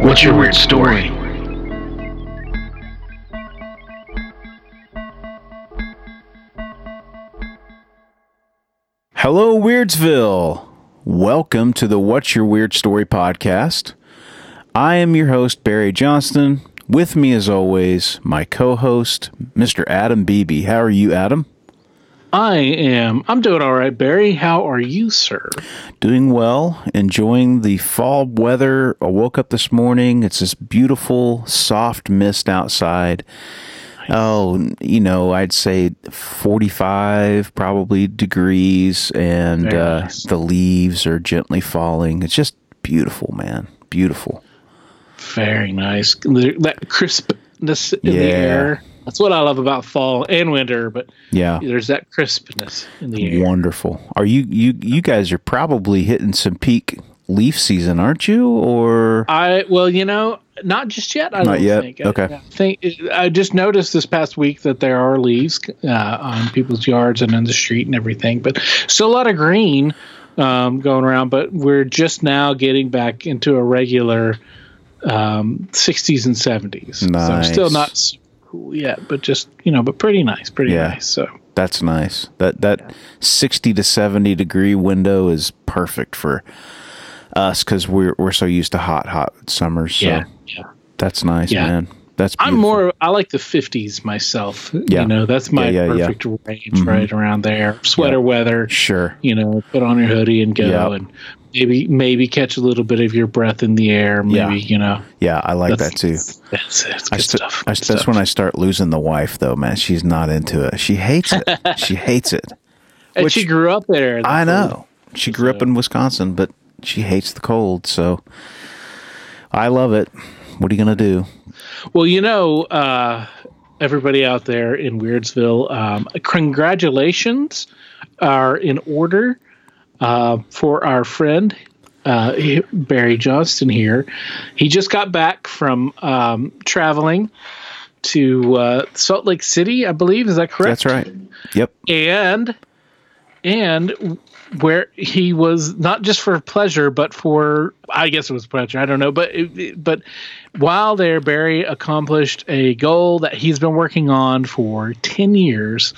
what's your weird story? Hello, Weirdsville. Welcome to the What's Your Weird Story podcast. I am your host, Barry Johnston. With me, as always, my co host, Mr. Adam Beebe. How are you, Adam? I am. I'm doing all right, Barry. How are you, sir? Doing well, enjoying the fall weather. I woke up this morning. It's this beautiful, soft mist outside. Oh, you know, I'd say 45 probably degrees, and uh, nice. the leaves are gently falling. It's just beautiful, man. Beautiful. Very nice. That crispness in the air. That's what I love about fall and winter, but Yeah. there's that crispness in the air. Wonderful. Are you you you guys are probably hitting some peak leaf season, aren't you? Or I well, you know, not just yet. I Not don't yet? think. Okay. I, think I just noticed this past week that there are leaves uh, on people's yards and in the street and everything, but still a lot of green um, going around. But we're just now getting back into a regular um, 60s and 70s. So Nice. still not cool yet, but just you know, but pretty nice, pretty Yeah. nice. So. that's nice. That that 60 to 70 degree window is perfect for us cuz we're we're so used to hot hot summers. So Yeah, yeah. that's nice, Yeah. man. That's I'm more. I like the 50s myself. Yeah. You know, that's my Yeah, yeah, perfect range, mm-hmm. right around there. Sweater weather. Sure. You know, put on your hoodie and go, and maybe maybe catch a little bit of your breath in the air. Maybe Yeah. you know. Yeah, I like that that's- too. That's. It's I good st- stuff. I good st- that's stuff. when I start losing the wife, though, man. She's not into it. She hates it. she hates it. and which- she grew up there. I know. She grew up in Wisconsin, but she hates the cold. So I love it. What are you going to do? Well, you know, uh, everybody out there in Weirdsville, um, congratulations are in order uh, for our friend uh, Barry Johnston here. He just got back from um, traveling to uh, Salt Lake City, I believe. Is that correct? That's right. Yep. and and where he was not just for pleasure but for i guess it was pleasure i don't know but it, but while there barry accomplished a goal that he's been working on for 10 years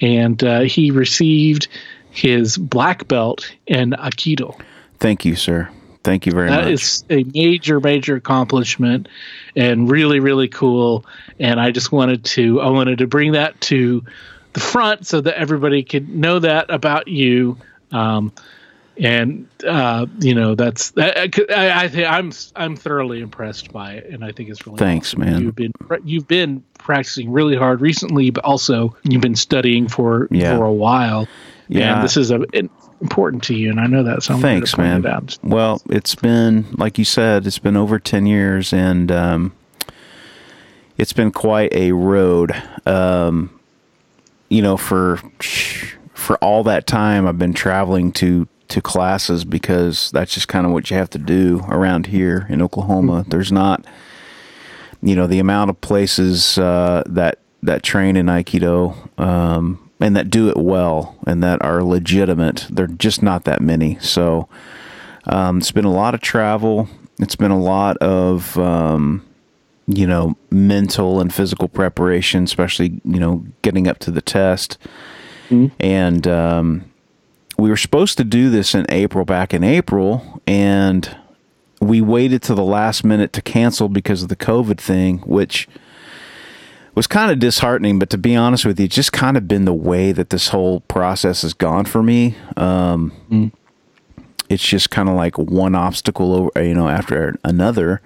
and uh, he received his black belt in aikido Thank you, sir. Thank you very that much. is a major, major accomplishment and really, really cool. And I just wanted to, I wanted to bring that to the front so that everybody could know that about you. Um, and uh, you know that's I, I, I think I'm I'm thoroughly impressed by it, and I think it's really Thanks, awesome. man. You've been you've been practicing really hard recently, but also you've been studying for Yeah. for a while. Yeah. and this is a, it- important to you, and I know that. So I'm glad to Thanks, man. it. Well, it's been like you said, it's been over ten years, and um, it's been quite a road. Um, you know, for for all that time, I've been traveling to to classes because that's just kind of what you have to do around here in Oklahoma. There's not, you know, the amount of places uh, that that train in Aikido. Um, and that do it well and that are legitimate. They're just not that many. So, um, it's been a lot of travel. It's been a lot of, um, you know, mental and physical preparation, especially, you know, getting up to the test. And um, we were supposed to do this in April, back in April, and we waited to the last minute to cancel because of the COVID thing, which was kind of disheartening. But to be honest with you, it's just kind of been the way that this whole process has gone for me. Um, It's just kind of like one obstacle over, you know, after another.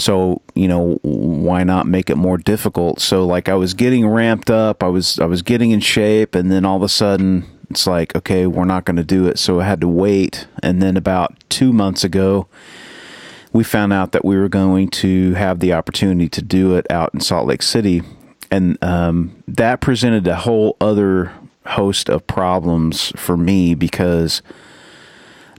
So you know, why not make it more difficult? So like, I was getting ramped up, I was I was getting in shape, and then all of a sudden, it's like, okay, we're not going to do it. So I had to wait, and then about two months ago, we found out that we were going to have the opportunity to do it out in Salt Lake City, and um, that presented a whole other host of problems for me because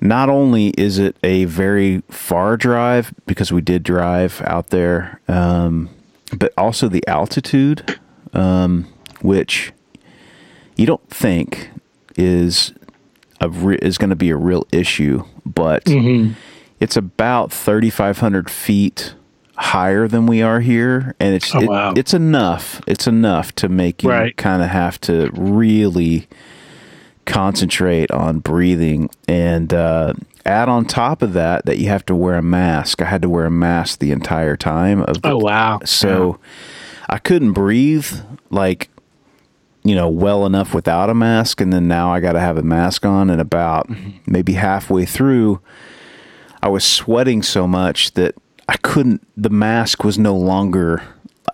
not only is it a very far drive because we did drive out there, um, but also the altitude, um, which you don't think is a re- is going to be a real issue, but it's about thirty five hundred feet higher than we are here, and it's Oh, it- wow. it's enough. It's enough to make you Right. kind of have to really concentrate on breathing and uh, add on top of that that you have to wear a mask. I had to wear a mask the entire time of the Oh wow. so I couldn't breathe like you know well enough without a mask and then now I got to have a mask on and about maybe halfway through I was sweating so much that I couldn't the mask was no longer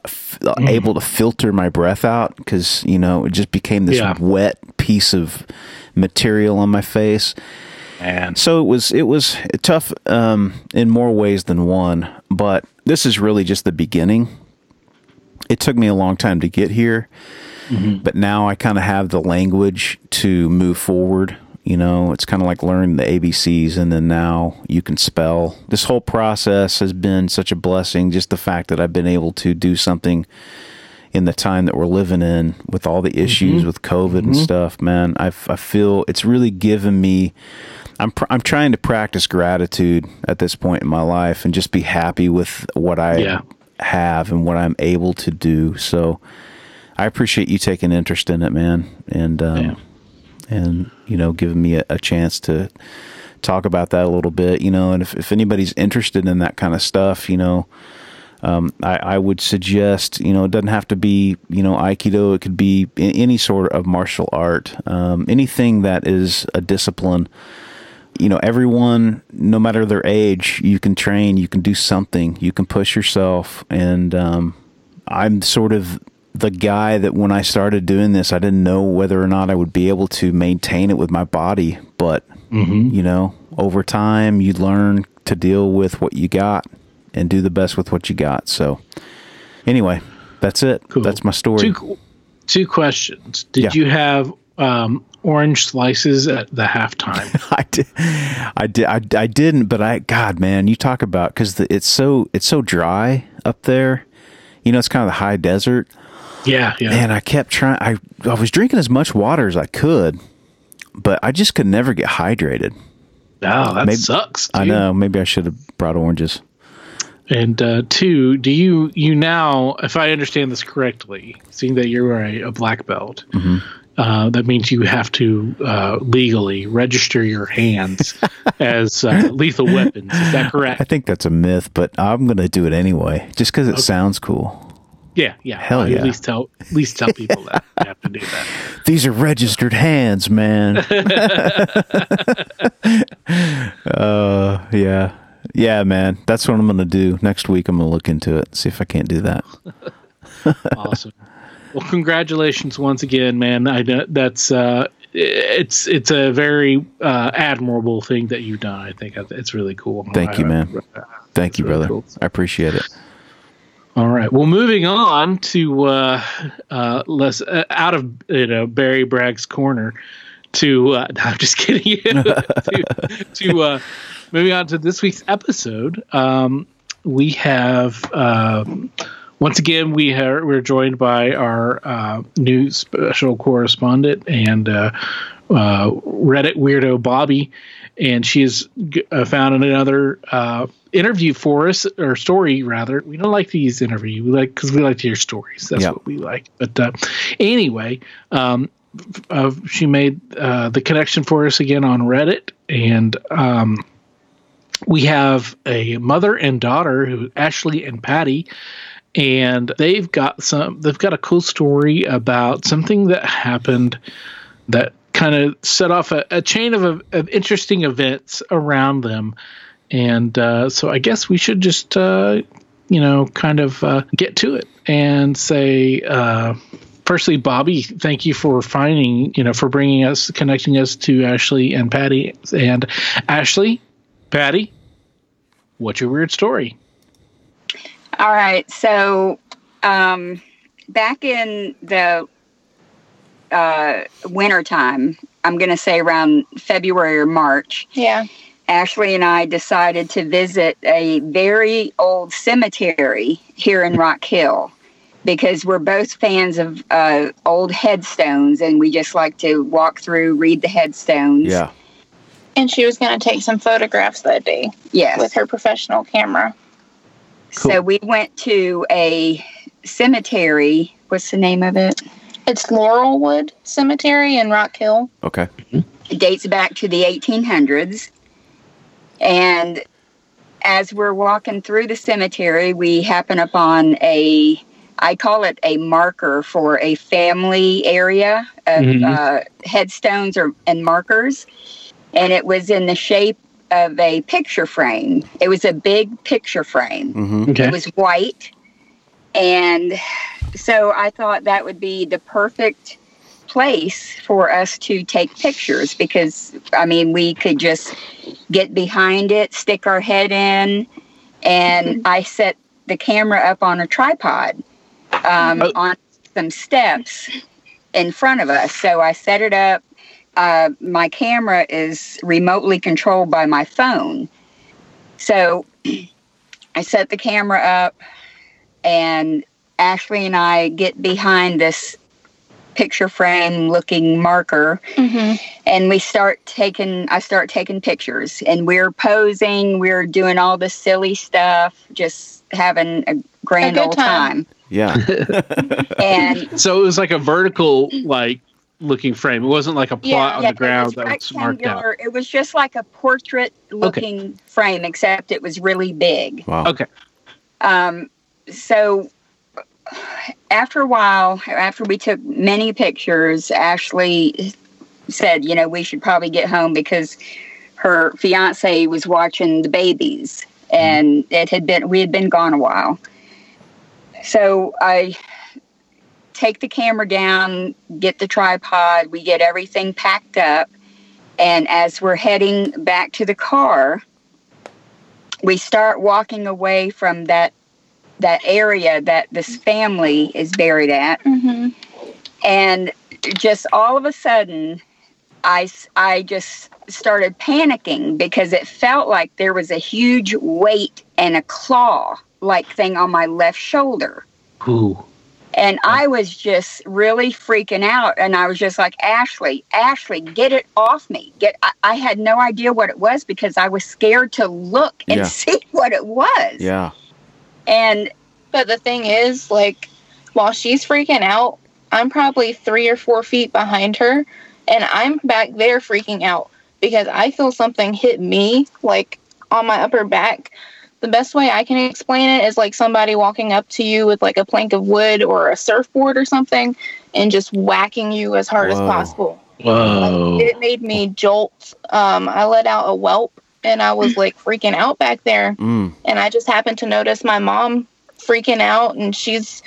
f- able to filter my breath out cuz you know it just became this Yeah. wet piece of material on my face and so it was it was tough um, in more ways than one, but this is really just the beginning. It took me a long time to get here, but now I kind of have the language to move forward. You know, it's kind of like learning the ABCs, and then now you can spell. This whole process has been such a blessing. Just the fact that I've been able to do something in the time that we're living in with all the issues with COVID and stuff, man, I, I feel it's really given me. I'm pr- I'm trying to practice gratitude at this point in my life and just be happy with what I Yeah. have and what I'm able to do. So I appreciate you taking interest in it, man, and um. And you know giving me a, a chance to talk about that a little bit. You know, and if if anybody's interested in that kind of stuff, you know. Um, I, I would suggest, you know, it doesn't have to be, you know, Aikido. It could be any sort of martial art, um, anything that is a discipline. You know, everyone, no matter their age, you can train, you can do something, you can push yourself. And um, I'm sort of the guy that when I started doing this, I didn't know whether or not I would be able to maintain it with my body. But, you know, over time, you learn to deal with what you got and do the best with what you got. So, anyway, that's it. Cool. That's my story. two two questions. Did Yeah. you have um, orange slices at the halftime? I did, I did, I, I didn't, but I, God, man, you talk about because it's so it's so dry up there. You know, it's kind of the high desert, yeah, yeah. and I kept trying. I I was drinking as much water as I could, but I just could never get hydrated. Oh, that Maybe- sucks. I know. Maybe I should have brought oranges. And uh, two, do you you now, if I understand this correctly, seeing that you're a, a black belt, Mm-hmm. uh, that means you have to uh, legally register your hands as uh, lethal weapons. Is that correct? I think that's a myth, but I'm gonna do it anyway, just because it sounds cool. Yeah, yeah. Hell Well, yeah. At least tell at least tell people that you have to do that. These are registered hands, man. uh, yeah. Yeah, man. That's what I'm going to do. Next week, I'm going to look into it, see if I can't do that. awesome. Well, congratulations once again, man. I know that's uh, it's it's a very uh, admirable thing that you've done. I think it's really cool. Thank you, I- man. Thank you, really brother. cool. I appreciate it. All right. Well, moving on to uh, uh, less uh, out of you know Barry Bragg's corner to uh, no, I'm just kidding. to to uh, moving on to this week's episode, um, we have um, once again we are we're joined by our uh, new special correspondent and uh, Reddit weirdo Bobby, and she has g- uh, found another uh, interview for us or story rather. We don't like to use interview, we like because we like to hear stories. That's Yeah. what we like. But uh, anyway, um, uh, she made uh, the connection for us again on Reddit, and um, we have a mother and daughter who Ashley and Patty and they've got some they've got a cool story about something that happened that kind of set off a, a chain of, of interesting events around them and uh, so i guess we should just uh, you know kind of uh, get to it and say uh, firstly bobby thank you for finding you know for bringing us connecting us to ashley and patty and ashley patty What's your weird story? All right. So, um, back in the uh, winter time, I'm going to say around February or March, Yeah. Ashley and I decided to visit a very old cemetery here in Rock Hill because we're both fans of uh, old headstones and we just like to walk through, read the headstones. Yeah. And she was going to take some photographs that day Yes. with her professional camera. Cool. So we went to a cemetery. What's the name of it? It's Laurelwood Cemetery in Rock Hill. Okay. It dates back to the 1800s. And as we're walking through the cemetery, we happen upon a, I call it a marker for a family area of Mhm. uh, headstones or and markers. And it was in the shape of a picture frame. It was a big picture frame. Mm-hmm. Okay. It was white. And so I thought that would be the perfect place for us to take pictures because, I mean, we could just get behind it, stick our head in, and I set the camera up on a tripod um, Oh. on some steps in front of us. So I set it up. Uh, my camera is remotely controlled by my phone. So I set the camera up, and Ashley and I get behind this picture frame looking marker Mm-hmm. and we start taking I start taking pictures and we're posing, we're doing all this silly stuff, just having a grand good old time. time. Yeah. And So it was like a vertical, like looking frame. It wasn't like a plot on yeah, the ground it was that was marked out. It was just like a portrait looking frame, except it was really big. Wow. Okay. Um, so after a while, after we took many pictures, Ashley said, you know, we should probably get home because her fiance was watching the babies mm-hmm. and it had been, we had been gone a while. So I take the camera down, get the tripod, we get everything packed up. And as we're heading back to the car, we start walking away from that that area that this family is buried at Mm-hmm. and just all of a sudden I, I just started panicking because it felt like there was a huge weight and a claw like thing on my left shoulder Ooh. and I was just really freaking out. And I was just like, Ashley, Ashley, get it off me. Get. I, I had no idea what it was because I was scared to look and Yeah. see what it was. Yeah. And But the thing is, like, while she's freaking out, I'm probably three or four feet behind her, and I'm back there freaking out because I feel something hit me, like, on my upper back. The best way I can explain it is like somebody walking up to you with like a plank of wood or a surfboard or something and just whacking you as hard as possible. Whoa. It made me jolt. Um, I let out a whelp and I was like freaking out back there Mm. and I just happened to notice my mom freaking out and she's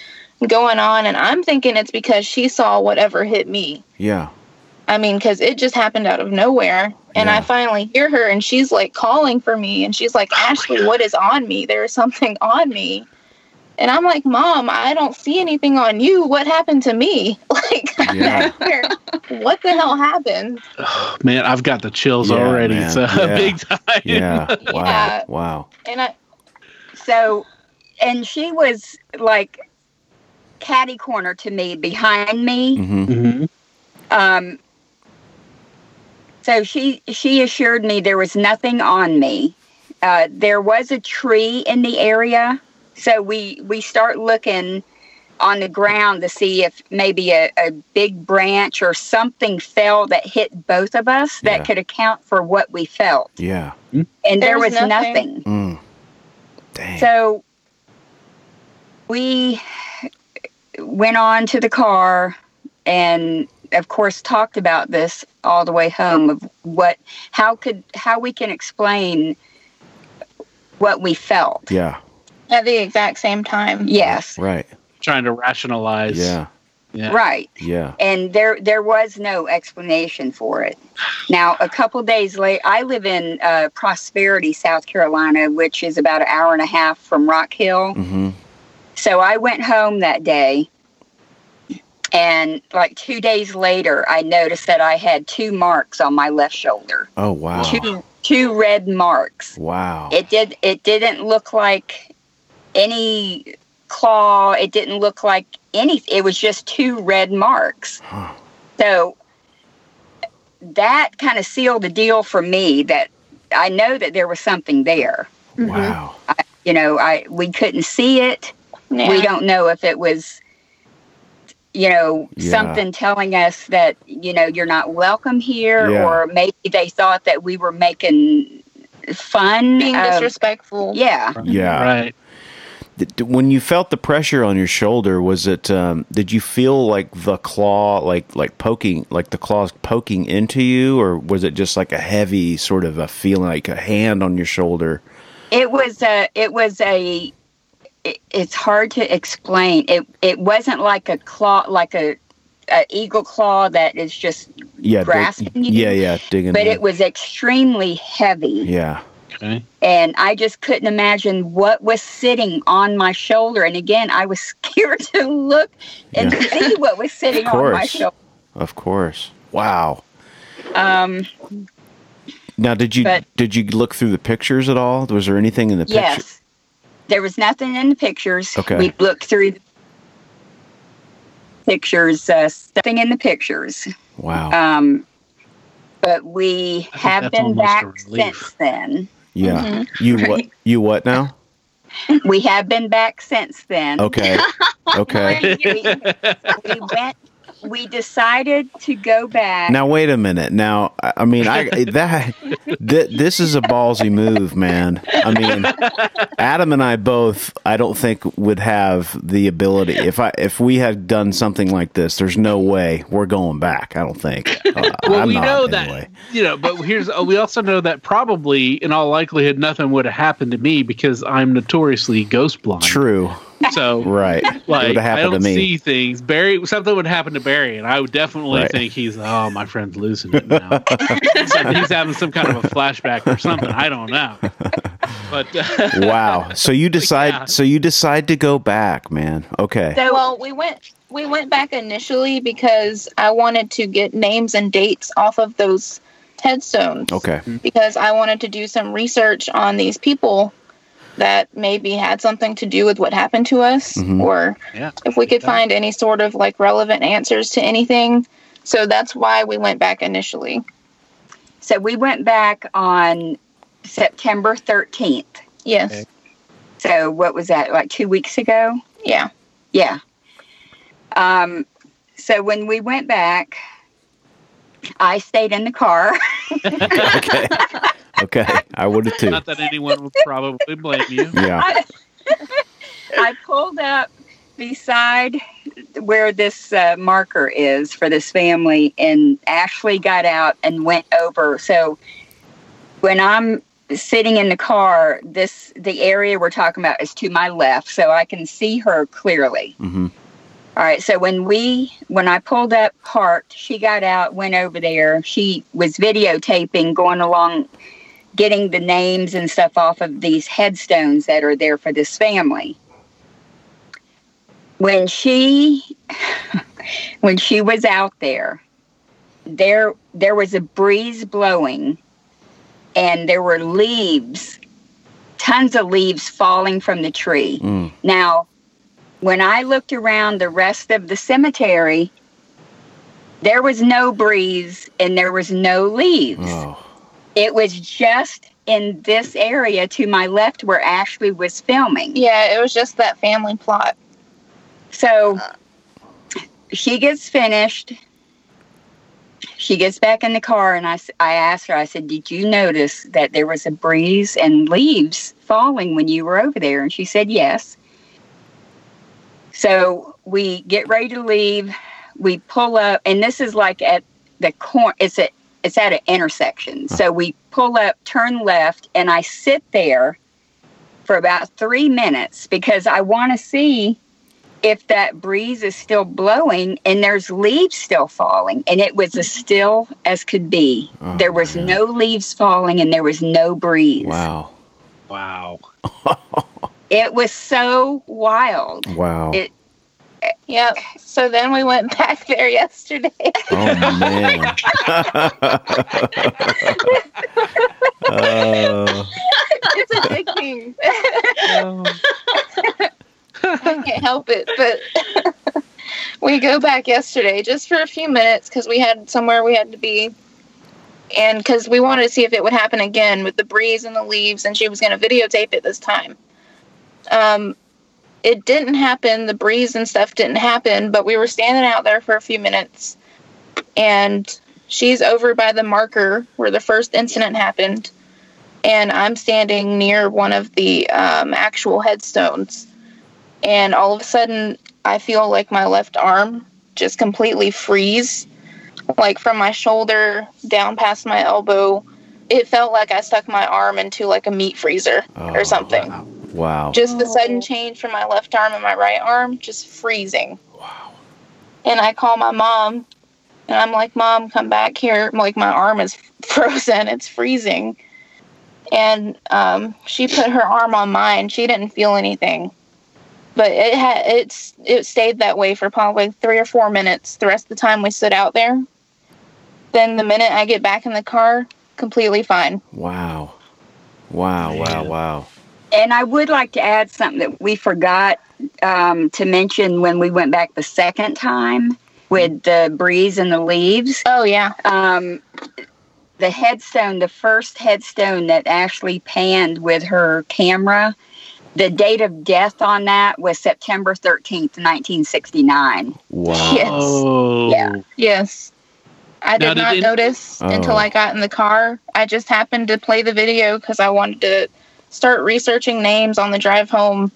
going on and I'm thinking it's because she saw whatever hit me. Yeah. I mean, because it just happened out of nowhere. And Yeah. I finally hear her and she's like calling for me and she's like, Ashley, what is on me? There is something on me. And I'm like, Mom, I don't see anything on you. What happened to me? Like, Yeah. what the hell happened? Oh, man, I've got the chills Yeah, already. man. So Yeah. big time. Yeah. Wow. Yeah. Wow. And I, so, and she was like catty corner to me behind me. hmm Mhm. Um, so she she assured me there was nothing on me. Uh, there was a tree in the area, so we we start looking on the ground to see if maybe a, a big branch or something fell that hit both of us that Yeah. could account for what we felt. Yeah. And there, There was, was nothing. nothing. Mm. Dang. So we went on to the car and of course talked about this all the way home of what how could how we can explain what we felt. yeah. At the exact same time. Yes. Right. Trying to rationalize. Yeah. Yeah. Right. Yeah. and there there was no explanation for it. Now, a couple days later, I live in uh, Prosperity, South Carolina, which is about an hour and a half from Rock Hill. hmm So I went home that day, and like two days later, I noticed that I had two marks on my left shoulder, Oh wow. two two red marks. Wow. It did it didn't look like any claw. It didn't look like any. It was just two red marks. Huh. So that kind of sealed the deal for me that I know that there was something there. Mm-hmm. Wow. You know, I we couldn't see it. Yeah. We don't know if it was you know Yeah. something telling us that you know you're not welcome here Yeah. or maybe they thought that we were making fun being of- disrespectful. yeah Yeah. Right. When you felt the pressure on your shoulder, was it? Um, did you feel like the claw, like like poking, like the claws poking into you, or was it just like a heavy sort of a feeling, like a hand on your shoulder? It was a. It was a. It, it's hard to explain. It it wasn't like a claw, like a, a eagle claw that is just. Yeah, dig- Grasping you? yeah, yeah, digging. But it was extremely heavy, yeah, Okay. and I just couldn't imagine what was sitting on my shoulder. And again, I was scared to look and Yeah. see what was sitting on my shoulder. of course. Wow. Um, Now, did you But- did you look through the pictures at all? Was there anything in the pictures? yes, there was nothing in the pictures. Okay. We looked through the pictures. Uh, nothing in the pictures. Wow. Um, but we have been back since then. Yeah. mm-hmm. You what? You what now? We have been back since then. Okay. Okay. we, we went. We decided to go back. Now wait a minute. Now I I mean I that th- this is a ballsy move, man. I mean Adam and I both I don't think would have the ability if I if we had done something like this. There's no way we're going back. I don't think. Uh, Well, I'm we not, know that anyway. you know, but here's uh, we also know that probably in all likelihood nothing would have happened to me because I'm notoriously ghost blind. True. So Right. it would like have I don't to me. see things. Barry something would happen to Barry, and I would definitely Right. think he's oh my friend's losing it now. so he's having some kind of a flashback or something. I don't know. But uh, wow. So you decide Yeah. so you decide to go back, man. Okay. so Well, we went we went back initially because I wanted to get names and dates off of those headstones. Okay. Because I wanted to do some research on these people that maybe had something to do with what happened to us Mhm. or yeah, if we could find any sort of like relevant answers to anything. So that's why we went back initially. so we went back on September 13th. Yes. Okay. So what was that? Like two weeks ago? Yeah. Yeah. Um. So when we went back, I stayed in the car. Okay. Okay. I would have too. not that anyone would probably blame you. Yeah. I pulled up beside where this uh, marker is for this family, and Ashley got out and went over. So when I'm sitting in the car, this the area we're talking about is to my left, so I can see her clearly. hmm All right. So when we when I pulled up parked, she got out, went over there. She was videotaping, going along, getting the names and stuff off of these headstones that are there for this family. When she when she was out there, there there was a breeze blowing and there were leaves, tons of leaves falling from the tree. Mm. Now, when I looked around the rest of the cemetery, there was no breeze and there was no leaves. Oh. It was just in this area to my left where Ashley was filming. Yeah, it was just that family plot. So she gets finished. She gets back in the car, and I, I asked her, I said, Did you notice that there was a breeze and leaves falling when you were over there? And she said, Yes. So we get ready to leave. We pull up, and this is like at the corner, it's at, it's at an intersection. So we pull up, turn left, and I sit there for about three minutes because I want to see if that breeze is still blowing and there's leaves still falling. And it was as still as could be. Oh, there was man. no leaves falling and there was no breeze. Wow. Wow. It was so wild. Wow. It- Yep. So then we went back there yesterday. oh man. uh, it's addicting. I can't help it. But we go back yesterday just for a few minutes because we had somewhere we had to be. And because we wanted to see if it would happen again with the breeze and the leaves, and she was going to videotape it this time. Um, it didn't happen. The breeze and stuff didn't happen, but we were standing out there for a few minutes, and she's over by the marker where the first incident happened, and I'm standing near one of the um, actual headstones, and all of a sudden I feel like my left arm just completely freeze, like from my shoulder down past my elbow. It felt like I stuck my arm into like a meat freezer Oh, or something Wow. Wow. just the sudden change from my left arm and my right arm just freezing Wow. and i call my mom and i'm like mom come back here like my arm is frozen it's freezing and um, she put her arm on mine she didn't feel anything but it had it's it stayed that way for probably three or four minutes the rest of the time we stood out there then the minute i get back in the car completely fine Wow. Wow. Wow. Wow. And I would like to add something that we forgot um, to mention when we went back the second time with the breeze and the leaves. oh yeah Um, the headstone, the first headstone that Ashley panned with her camera, the date of death on that was September 13th, 1969. Wow. Yes. Oh. Yeah. Yes. I did did not any- notice until Oh. I got in the car. I just happened to play the video because I wanted to start researching names on the drive home.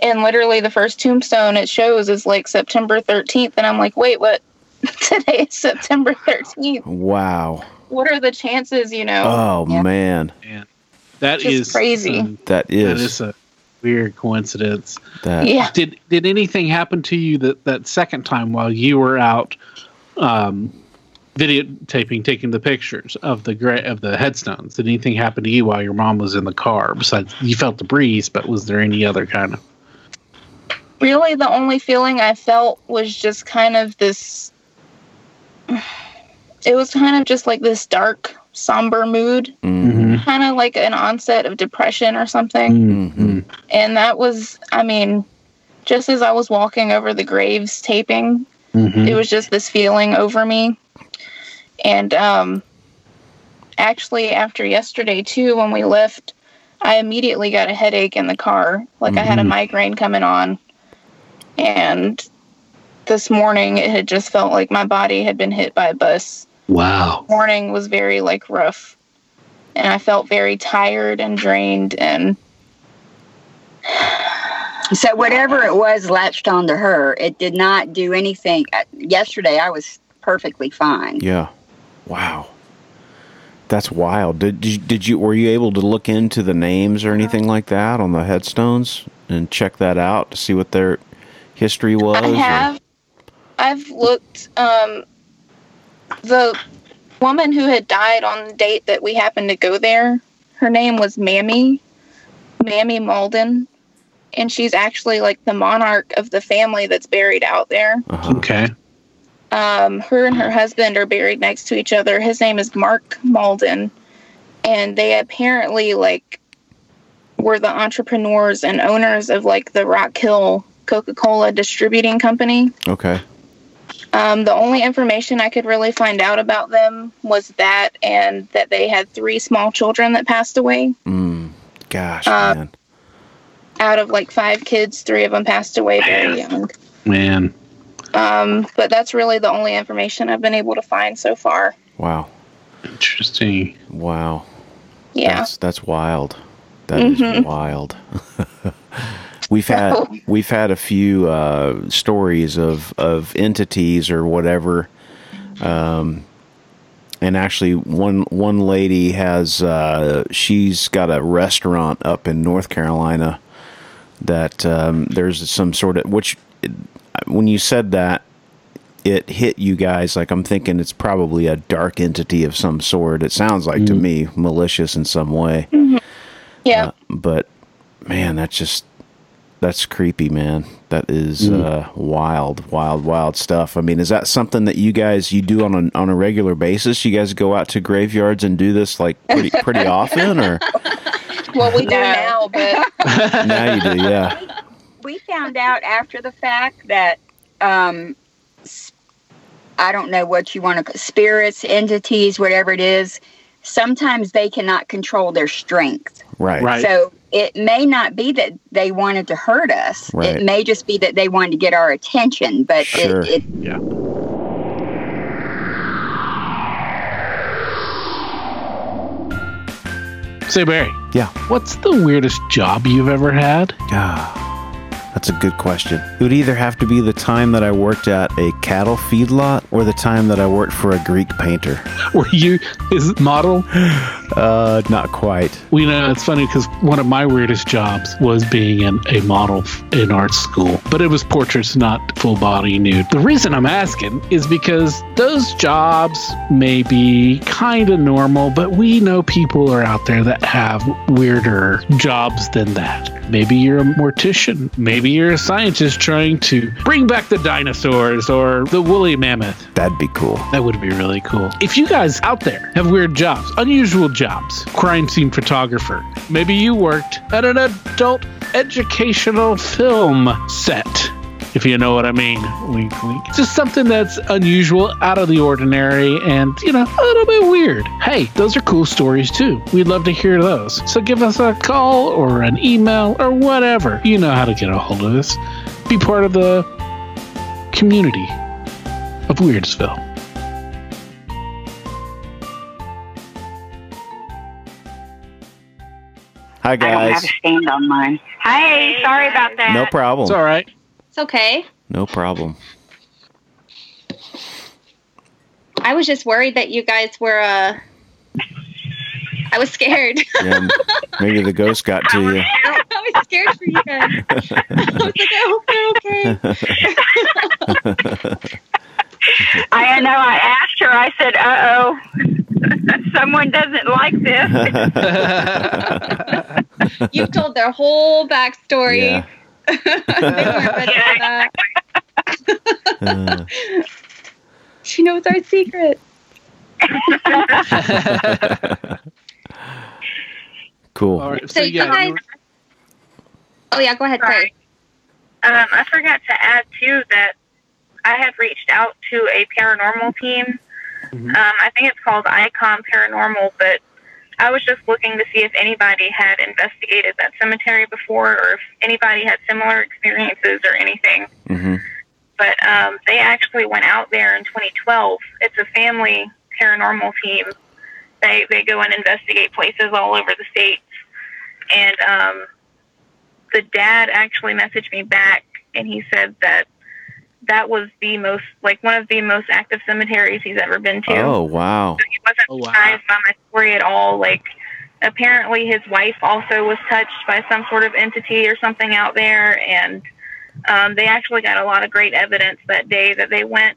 And literally, the first tombstone it shows is like September 13th. And I'm like, wait, what? Today is September 13th. Wow. What are the chances, you know? Oh Yeah. man. That Just is crazy. um, That that is is a weird coincidence. that. yeah. Did did anything happen to you that that second time while you were out um, videotaping, taking the pictures of the gra- of the headstones? Did anything happen to you while your mom was in the car? Besides, you felt the breeze, but was there any other kind of? Really, the only feeling I felt was just kind of this. It was kind of just like this dark, somber mood. Mm. kind of like an onset of depression or something. Mm-hmm. And that was, I mean, just as I was walking over the graves taping, Mm-hmm. it was just this feeling over me. And um, actually, after yesterday, too, when we left, I immediately got a headache in the car. Like I had a Mhm. migraine coming on. And this morning, it had just felt like my body had been hit by a bus Wow. morning was very like rough and i felt very tired and drained and So whatever it was latched onto her. It did not do anything. Uh, Yesterday, I was perfectly fine. Yeah. Wow. That's wild. Did, did you, did you were you able to look into the names or anything like that on the headstones and check that out to see what their history was? i or- have i've looked um the woman who had died on the date that we happened to go there her name was mammy mammy malden and she's actually like the monarch of the family that's buried out there Uh-huh. Okay. Um, her and her husband are buried next to each other. His name is Mark Malden, and they apparently like were the entrepreneurs and owners of like the Rock Hill Coca Cola distributing company. Okay. Um, the only information I could really find out about them was that, and that they had three small children that passed away. Mm. Gosh, Uh, man. Out of like five kids, three of them passed away very young. Man. Um, but that's really the only information I've been able to find so far. Wow. Interesting. Wow. Yeah. That's that's wild. That is Mhm. wild. we've had we've had a few uh, stories of of entities or whatever. Um, and actually, one one lady has uh, she's got a restaurant up in North Carolina that um, there's some sort of which when you said that, it hit you guys like I'm thinking it's probably a dark entity of some sort. It sounds like to me malicious in some way. Yeah. Uh, but man, that's just that's creepy, man. That is uh, wild, wild, wild stuff. I mean, is that something that you guys you do on a on a regular basis? You guys go out to graveyards and do this like pretty pretty often, or well, we do now, but now you do? Yeah. We found out after the fact that um s- I don't know what you want to spirits, entities, whatever it is, sometimes they cannot control their strength. Right. Right. So it may not be that they wanted to hurt us. Right. It may just be that they wanted to get our attention, but Sure. it, it yeah. Say Barry, Yeah. what's the weirdest job you've ever had? Ah, that's a good question. It would either have to be the time that I worked at a cattle feedlot or the time that I worked for a Greek painter. Were you his model? Uh, not quite. We know it's funny because one of my weirdest jobs was being in a model in art school, but it was portraits, not full body nude. The reason I'm asking is because those jobs may be kind of normal, but we know people are out there that have weirder jobs than that. Maybe you're a mortician. Maybe you're a scientist trying to bring back the dinosaurs or the woolly mammoth. That'd be cool. That would be really cool. If you guys out there have weird jobs, unusual jobs, crime scene photographer, maybe you worked at an adult educational film set. If you know what I mean, wink, wink. Just something that's unusual, out of the ordinary, and you know, a little bit weird. Hey, those are cool stories too. We'd love to hear those. So give us a call or an email or whatever. You know how to get a hold of us. Be part of the community of Weirdsville. Hi guys. I don't have guys. a stand on mine. Hey, sorry about that. No problem. It's all right. It's okay. No problem. I was just worried that you guys were. uh I was scared. Yeah, maybe the ghost got to you. I was scared for you guys. I was like, I hope they're okay. I know. I asked her. I said, "Uh oh, someone doesn't like this." You've told their whole backstory. yeah. They weren't ready for that. Uh, She knows our secret. cool. All right. So, you guys. Oh yeah, go ahead. Sorry. Um, I forgot to add too that I had reached out to a paranormal team. Mhm. Um, I think it's called Icon Paranormal, but I was just looking to see if anybody had investigated that cemetery before, or if anybody had similar experiences or anything. hmm But um, they actually went out there in 2012. It's a family paranormal team. They they go and investigate places all over the states, and um, the dad actually messaged me back, and he said that that was the most like one of the most active cemeteries he's ever been to. Oh wow. So he wasn't Oh, wow. surprised by my story at all. Like, apparently his wife also was touched by some sort of entity or something out there, and um, they actually got a lot of great evidence that day that they went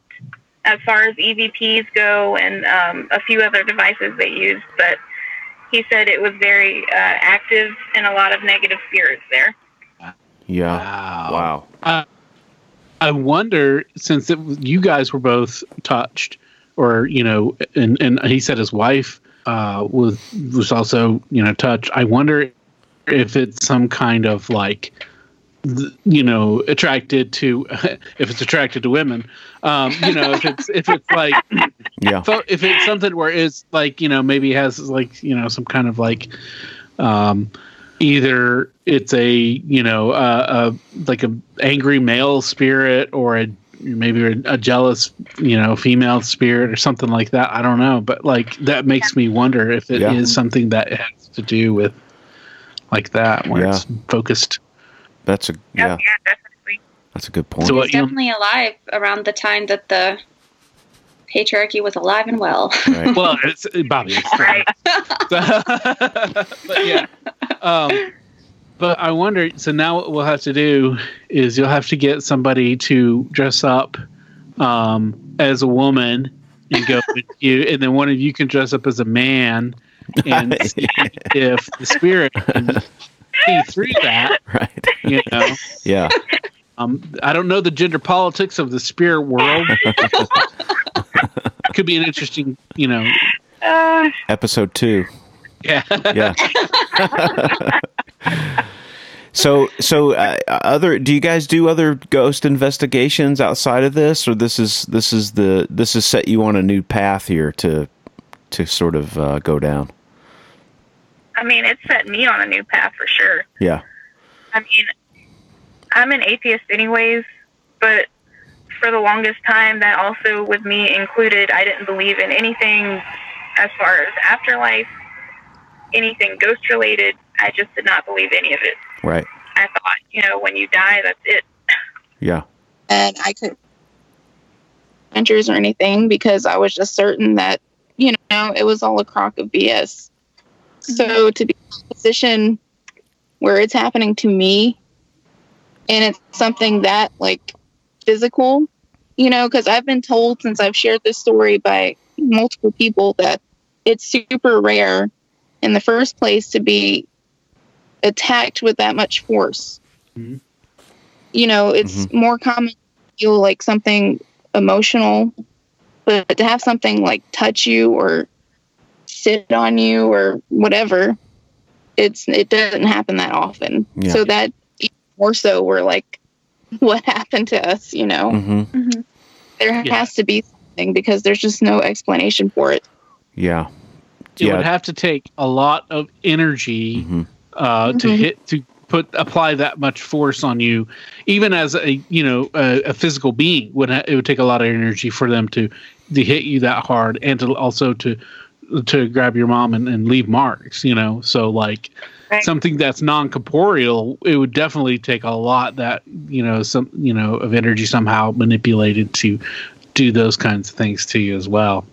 as far as EVPs go and um, a few other devices they used. But he said it was very uh, active and a lot of negative spirits there. Yeah. Wow. Wow. I wonder since it, you guys were both touched, or you know, and and he said his wife uh, was was also you know touched. I wonder if it's some kind of like you know attracted to if it's attracted to women um you know if it's if it's like Yeah. if it's something where it's like you know maybe has like you know some kind of like um either it's a you know uh, a like a angry male spirit or a maybe a, a jealous you know female spirit or something like that i don't know but like that makes me wonder if it is Yeah. something that has to do with like that where Yeah. it's focused That's a yeah. yeah. That's a good point. So He what you- definitely alive around the time that the patriarchy was alive and well. Right. well it's bobby it's Right. but yeah um But I wonder. So now what we'll have to do is you'll have to get somebody to dress up um, as a woman and go with you, and then one of you can dress up as a man and see if the spirit can see through that. right. You know, Yeah. um, I don't know the gender politics of the spirit world. Could be an interesting, you know. Uh, Episode two. Yeah. Yeah. so so uh, other do you guys do other ghost investigations outside of this or this is this is the this has set you on a new path here to to sort of uh, go down I mean, it set me on a new path for sure. yeah I mean, I'm an atheist anyways, but for the longest time, that also with me included, I didn't believe in anything as far as afterlife, anything ghost related. I just did not believe any of it. right I thought, you know, when you die, that's it. yeah and I couldn't adventures or anything because I was just certain that you know it was all a crock of BS. So mm-hmm. to be in a position where it's happening to me, and it's something that like physical, you know, because I've been told since I've shared this story by multiple people that it's super rare in the first place to be attacked with that much force. Mhm. You know, it's more common to feel like something emotional, but to have something like touch you or sit on you or whatever, it's it doesn't happen that often. Yeah. So that even more so we're like, what happened to us? You know, mm-hmm there Yeah. has to be something because there's just no explanation for it. yeah It Yeah. would have to take a lot of energy Mhm. uh, to Mhm. hit to put apply that much force on you, even as a you know a, a physical being would ha- it would take a lot of energy for them to to hit you that hard and to also to to grab your mom and, and leave marks. You know, so like. Right. Something that's non-corporeal, it would definitely take a lot that you know some you know of energy somehow manipulated to do those kinds of things to you as well.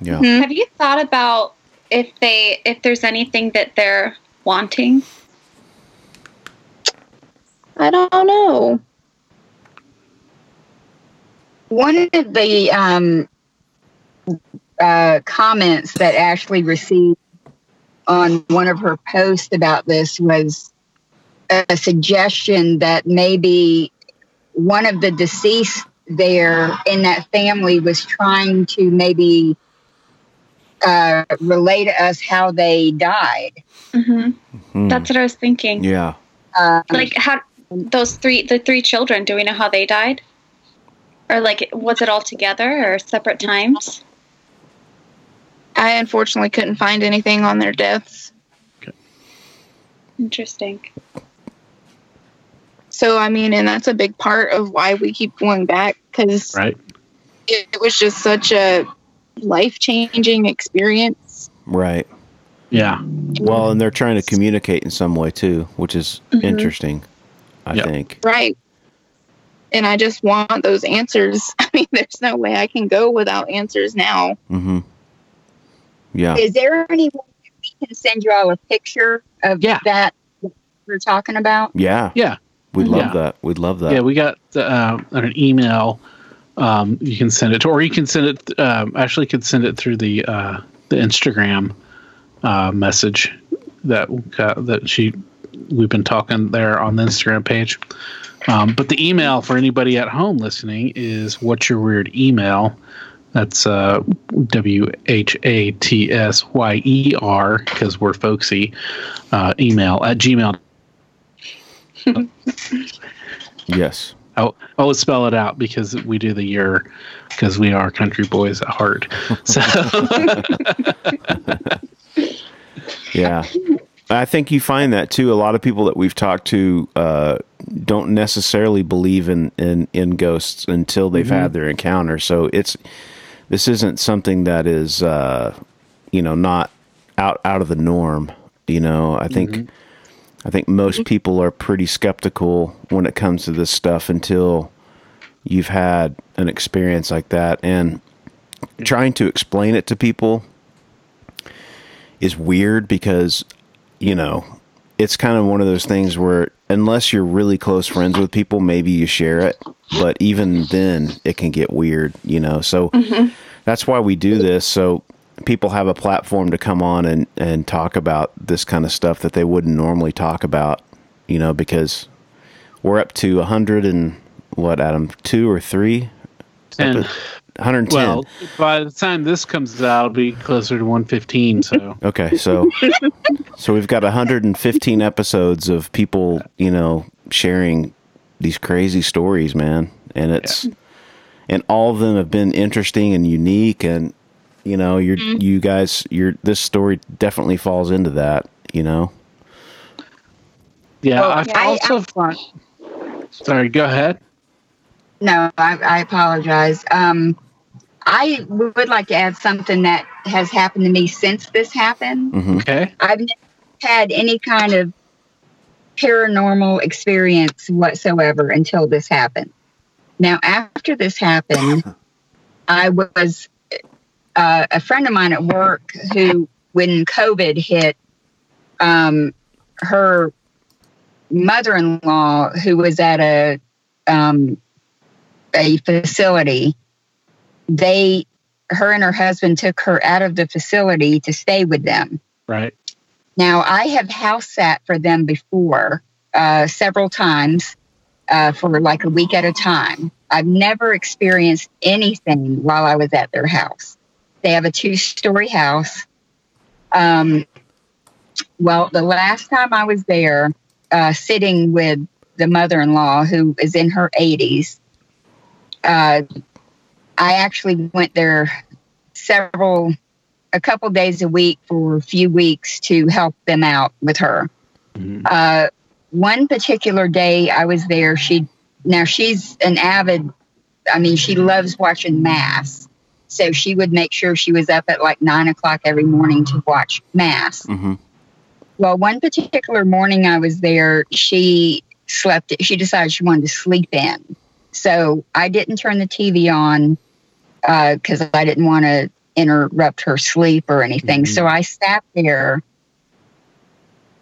yeah Mhm. Have you thought about if they if there's anything that they're wanting? I don't know. One of the um, uh, comments that Ashley received on one of her posts about this was a suggestion that maybe one of the deceased there in that family was trying to maybe uh, relay to us how they died. hmm Hmm. That's what I was thinking. yeah Uh, Like how those three the three children. Do we know how they died? Or like was it all together or separate times? I unfortunately couldn't find anything on their deaths. Okay. Interesting. So, I mean, and that's a big part of why we keep going back because Right? it, it was just such a life changing experience. right Yeah. well and they're trying to communicate in some way too which is Mhm. interesting i Yeah. think Right. And I just want those answers. I mean, there's no way I can go without answers now. mm-hmm yeah Is there any way we can send you all a picture of Yeah. that we're talking about? yeah Yeah. we'd love Yeah. that we'd love that Yeah, we got uh, an email. Um, you can send it to, or you can send it. Um, actually, could send it through the uh, the Instagram uh, message that uh, that she we've been talking there on the Instagram page. Um, but the email for anybody at home listening is what's your weird email. That's uh, W H A T S Y E R because we're folksy. Uh, email at gmail yes I'll always spell it out because we do the year because we are country boys at heart. So Yeah. I think you find that too. A lot of people that we've talked to uh, don't necessarily believe in, in, in ghosts until they've had their encounter. So it's this isn't something that is uh, you know not out out of the norm. You know, I think mm-hmm. I think most mm-hmm. people are pretty skeptical when it comes to this stuff until you've had an experience like that, and mm-hmm. trying to explain it to people is weird because you know it's kind of one of those things where unless you're really close friends with people, maybe you share it. But even then, it can get weird, you know. So that's why we do this. So people have a platform to come on and and talk about this kind of stuff that they wouldn't normally talk about, you know, because we're up to a hundred and what, Adam, two or three? And 110. well, by the time this comes out, it'll be closer to 115. So Okay, so so we've got 115 episodes of people, you know, sharing these crazy stories, man, and it's and all of them have been interesting and unique, and you know, you're you guys, you're this story definitely falls into that, you know. yeah, Well, I I- also find. Sorry, go ahead. No, I, I apologize. Um, I would like to add something that has happened to me since this happened. hmm Okay. I've never had any kind of paranormal experience whatsoever until this happened. Now, after this happened, I was uh, a friend of mine at work who, when COVID hit, um, her mother in law, who was at a um, a facility, they, her and her husband took her out of the facility to stay with them. Right. Now, I have house sat for them before uh, several times uh, for like a week at a time. I've never experienced anything while I was at their house. They have a two story house. Um, well, the last time I was there, uh, sitting with the mother in law who is in her 80s, uh, I actually went there several a couple days a week for a few weeks to help them out with her. Mhm. Uh, one particular day I was there, she now she's an avid, I mean, she loves watching Mass. So she would make sure she was up at like nine o'clock every morning to watch Mass. hmm Well, one particular morning I was there, she slept, she decided she wanted to sleep in. So I didn't turn the TV on because I didn't want to interrupt her sleep or anything. Mhm. So I sat there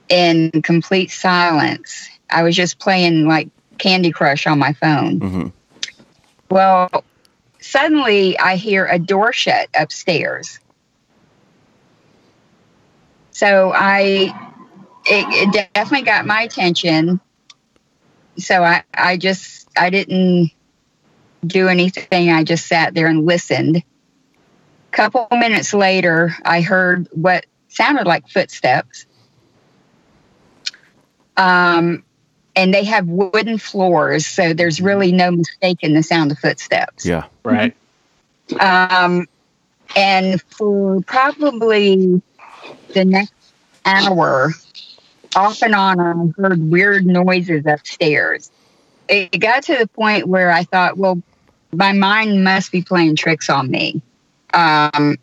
in complete silence. I was just playing like Candy Crush on my phone. hmm Well, suddenly I hear a door shut upstairs. So I, it, it definitely got my attention. So I, I just, I didn't do anything. I just sat there and listened. A Couple minutes later, I heard what sounded like footsteps. Um, and they have wooden floors, so there's really no mistaking the sound of footsteps. Yeah. Right. Um, and for probably the next hour, off and on, I heard weird noises upstairs. It got to the point where I thought, well, my mind must be playing tricks on me. Um,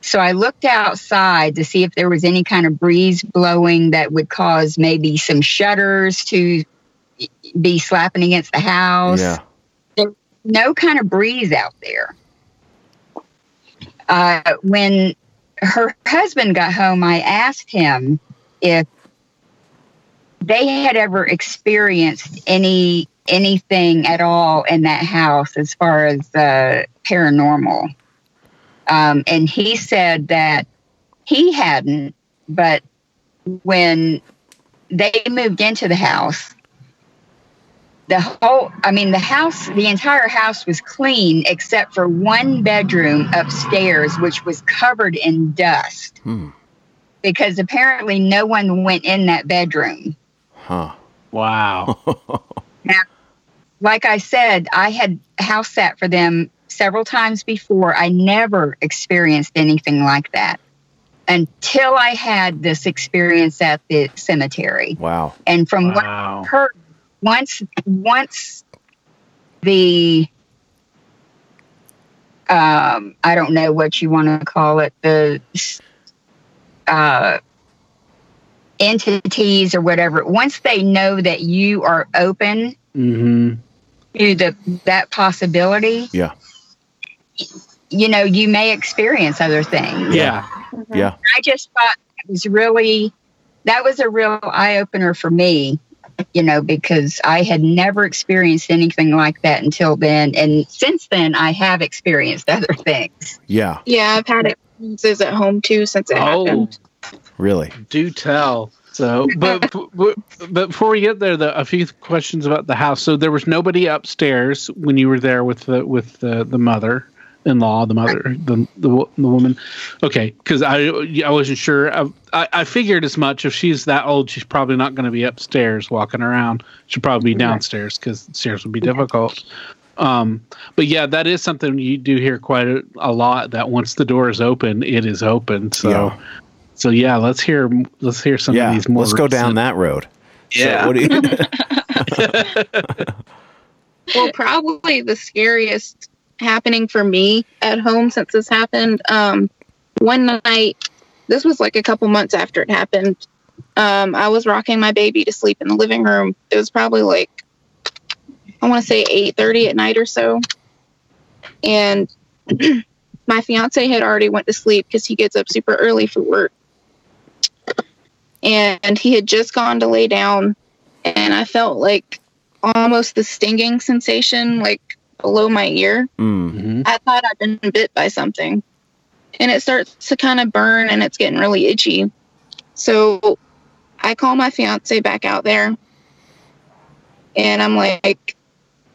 so I looked outside to see if there was any kind of breeze blowing that would cause maybe some shutters to be slapping against the house Yeah. no kind of breeze out there. Uh, when her husband got home, I asked him if they had ever experienced any anything at all in that house as far as uh, paranormal, um, and he said that he hadn't, but when they moved into the house, the whole i mean the house the entire house was clean except for one bedroom upstairs which was covered in dust Hmm. because apparently no one went in that bedroom Huh. Wow. like i said i had house sat for them several times before i never experienced anything like that until i had this experience at the cemetery Wow. and from what wow. heard once once the um I don't know what you want to call it the uh entities or whatever once they know that you are open hmm to the that possibility Yeah. You know you may experience other things Yeah. Mm-hmm. Yeah. I just thought it was really that was a real eye opener for me, you know, because I had never experienced anything like that until then. And since then, I have experienced other things. Yeah, Yeah, I've had experiences at home too since it Oh, happened. really. do tell. So, but, but but before we get there, the, a few questions about the house. So there was nobody upstairs when you were there with the with the, the mother in law, the mother, the the, the woman. Okay, because I I wasn't sure. I, I I figured as much. If she's that old, she's probably not going to be upstairs walking around. She'll probably be downstairs because stairs would be difficult. Um, but yeah, that is something you do hear quite a, a lot. That once the door is open, it is open. So. Yeah. So yeah, let's hear let's hear some yeah, of these more. let's go down that road. So Yeah. what do you, Well, probably the scariest happening for me at home since this happened. Um, one night, this was like a couple months after it happened. Um, I was rocking my baby to sleep in the living room. It was probably like I want to say eight thirty at night or so, and my fiance had already went to sleep because he gets up super early for work, and he had just gone to lay down, and I felt like almost the stinging sensation like below my ear. mm, Mhm. I thought I'd been bit by something. And it starts to kind of burn and it's getting really itchy. So I call my fiance back out there and I'm like,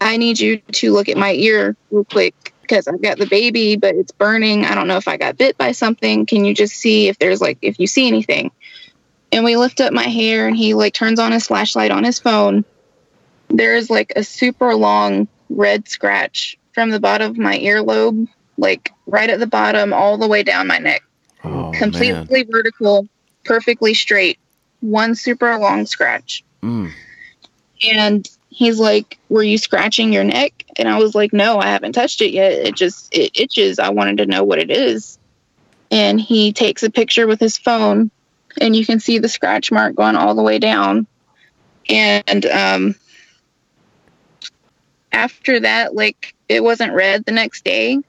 I need you to look at my ear real quick because I've got the baby, but it's burning. I don't know if I got bit by something. Can you just see if there's like, if you see anything? And we lift up my hair and he like turns on his flashlight on his phone. There's like a super long red scratch from the bottom of my earlobe, like right at the bottom, all the way down my neck. oh, man. Completely vertical, perfectly straight. One super long scratch. Mm, And he's like, Were you scratching your neck? And I was like, No, I haven't touched it yet. It just it itches. I wanted to know what it is. And he takes a picture with his phone and you can see the scratch mark going all the way down. And um after that, like it wasn't red the next day.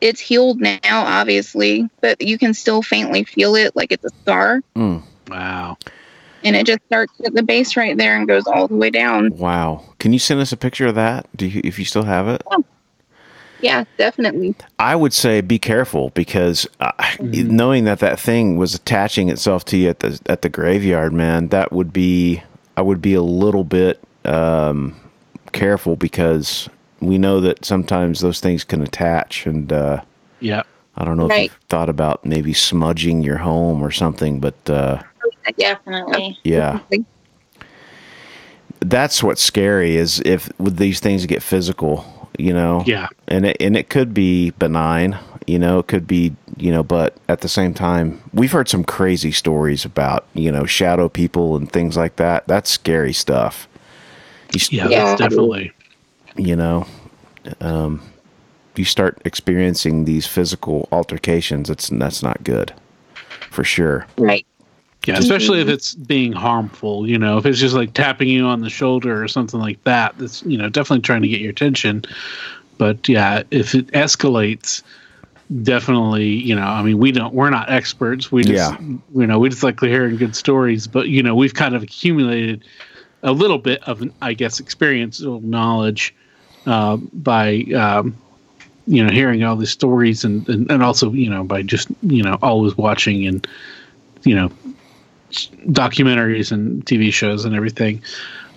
It's healed now, obviously, but you can still faintly feel it like it's a scar. mm, Wow. And it just starts at the base right there and goes all the way down. wow. Can you send us a picture of that? Do you, if you still have it? Yeah, definitely. I would say be careful because uh, knowing that that thing was attaching itself to you at the at the graveyard, man, that would be I would be a little bit um, careful because we know that sometimes those things can attach, and uh, Yeah. I don't know if you've thought about maybe smudging your home or something, but uh, Definitely. yeah, Definitely. that's what's scary is if with these things get physical, you know. Yeah. and it, and it could be benign you know it could be you know but at the same time we've heard some crazy stories about you know shadow people and things like that that's scary stuff you, s- Yeah. Yeah. Definitely. you know um you start experiencing these physical altercations it's that's not good for sure Right. Yeah. Especially if it's being harmful. You know, if it's just like tapping you on the shoulder or something like that. That's you know definitely trying to get your attention. But yeah, if it escalates, definitely. You know, I mean, we don't. We're not experts. We just. Yeah. You know, we just like hearing good stories. But you know, we've kind of accumulated a little bit of, I guess, experiential knowledge uh, by um, you know hearing all these stories and, and and also you know by just you know always watching and you know documentaries and TV shows and everything.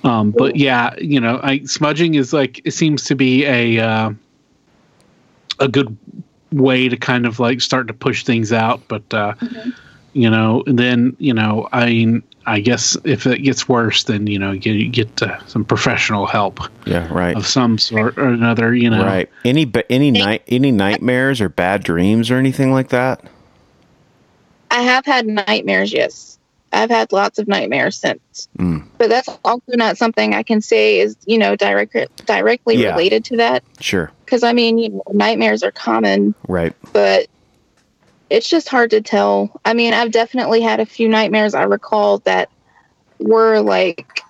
Um, but yeah, you know, I, smudging is like it seems to be a uh, a good way to kind of like start to push things out. But uh, you know, then you know, I mean, I guess if it gets worse, then you know, you, you get uh, some professional help yeah right of some sort or another. You know, right any ba- any night any nightmares or bad dreams or anything like that I have had nightmares, yes. I've had lots of nightmares since. Mm. But that's also not something I can say is, you know, direct, directly Yeah. related to that. sure Because, I mean, you know, nightmares are common, right but it's just hard to tell. I mean, I've definitely had a few nightmares I recall that were like,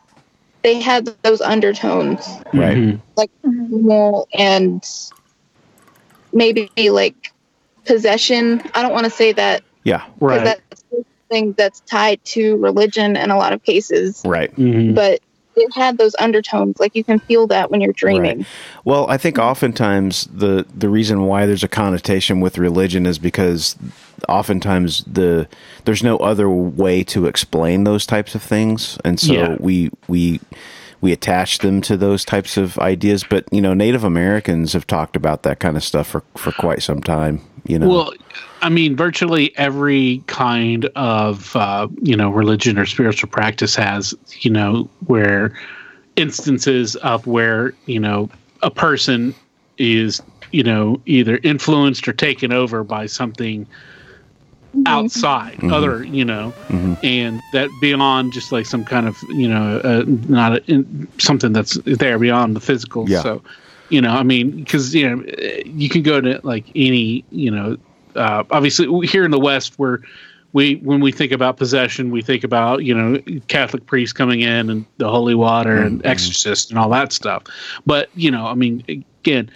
they had those undertones, Right. Mhm. like evil and maybe like possession. I don't want to say that Yeah. Right. that's something that's tied to religion in a lot of cases, Right. Mhm. but it had those undertones. Like you can feel that when you're dreaming. Well, I think oftentimes the the reason why there's a connotation with religion is because oftentimes the there's no other way to explain those types of things, and so Yeah. we we we attach them to those types of ideas. But you know, Native Americans have talked about that kind of stuff for for quite some time. You know, Well, I mean, virtually every kind of uh, you know religion or spiritual practice has you know where instances of where you know a person is you know either influenced or taken over by something outside other you know and that beyond just like some kind of you know uh, not a, in, something that's there beyond the physical Yeah. so you know i mean because you know you can go to like any you know uh, obviously here in the west where we when we think about possession we think about you know catholic priests coming in and the holy water and exorcist and all that stuff. But you know i mean again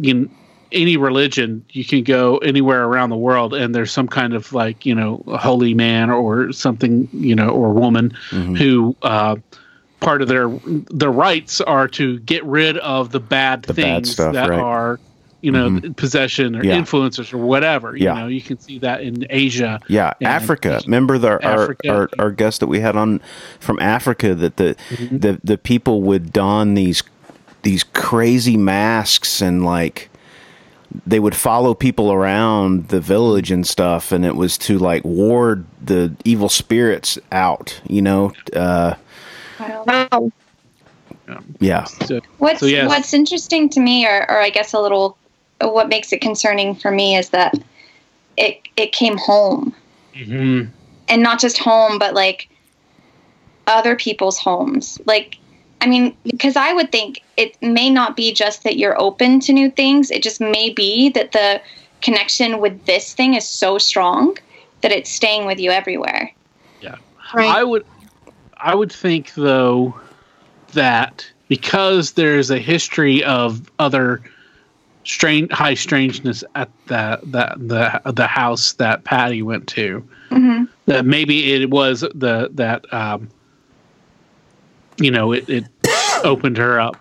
in any religion you can go anywhere around the world and there's some kind of like you know a holy man or something you know or woman who uh part of their their rites are to get rid of the bad The bad things stuff, that right. are you know possession or Yeah. influencers or whatever you Yeah. know you can see that in asia Yeah, Africa. Remember the, our, Africa. our our guest that we had on from Africa that the the the people would don these these crazy masks and like they would follow people around the village and stuff and it was to like ward the evil spirits out, you know. Uh Wow. yeah. So- What's So, yes. What's interesting to me, or, or I guess a little, what makes it concerning for me is that it it came home, Mhm. and not just home, but like other people's homes. Like, I mean, because I would think it may not be just that you're open to new things. It just may be that the connection with this thing is so strong that it's staying with you everywhere. Right. I would I would think though that because there's a history of other strange high strangeness at the the the, the house that Patty went to hmm that maybe it was the that um you know it, it opened her up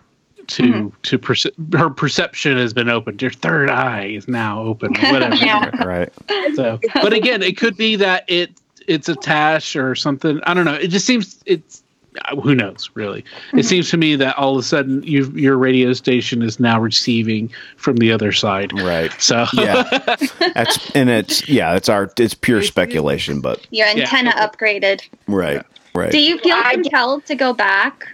to to perce- her perception has been opened your third eye is now open whatever Yeah. Right. so, but again, it could be that it it's attached or something. I don't know. It just seems it's uh, who knows really. It seems to me that all of a sudden you your radio station is now receiving from the other side. Right. So Yeah. That's and it's yeah, it's our it's pure speculation, but Your antenna upgraded. right. Right. Do you feel compelled to go back?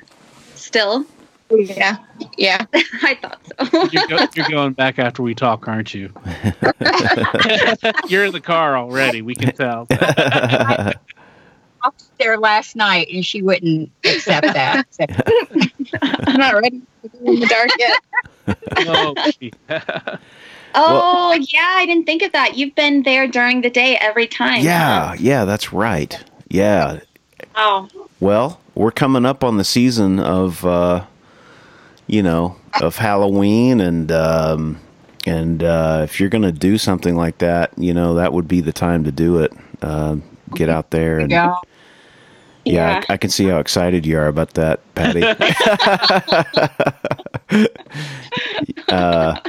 Still, Yeah. Yeah. I thought so. you're, go, you're going back after we talk, aren't you? you're in the car already. We can tell. Up there last night and she wouldn't accept that. So, I'm not ready to go in the dark yet. oh, gee. Oh, yeah, I didn't think of that. You've been there during the day every time. Yeah, yeah, that's right. Yeah. Oh, Well, we're coming up on the season of, uh, you know, of Halloween, and um, and uh, if you're going to do something like that, you know, that would be the time to do it. Uh, get out there and yeah. yeah, Yeah. I, I can see how excited you are about that, Patty. uh,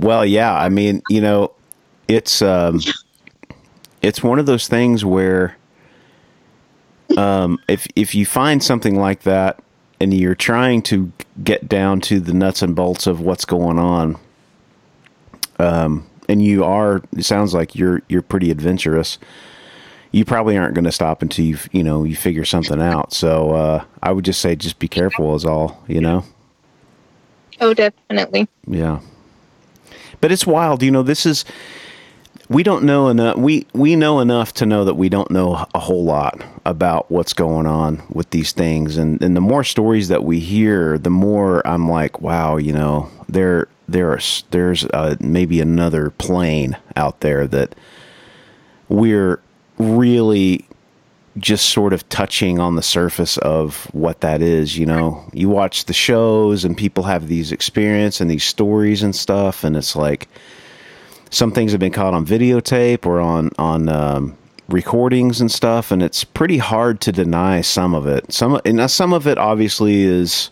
well, yeah, I mean, you know, it's um, it's one of those things where um, if if you find something like that and you're trying to get down to the nuts and bolts of what's going on, um, and you are, it sounds like you're you're pretty adventurous. You probably aren't going to stop until you you know you figure something out. So uh, I would just say just be careful is all you know. Oh, definitely. Yeah. But it's wild, you know, this is we don't know enough we we know enough to know that we don't know a whole lot about what's going on with these things. And and the more stories that we hear, the more I'm like, wow, you know, there there's there's uh, maybe another plane out there that we're really just sort of touching on the surface of what that is you know? You watch the shows and people have these experience and these stories and stuff and it's like some things have been caught on videotape or on on um, recordings and stuff, and it's pretty hard to deny some of it. Some and some of it obviously is.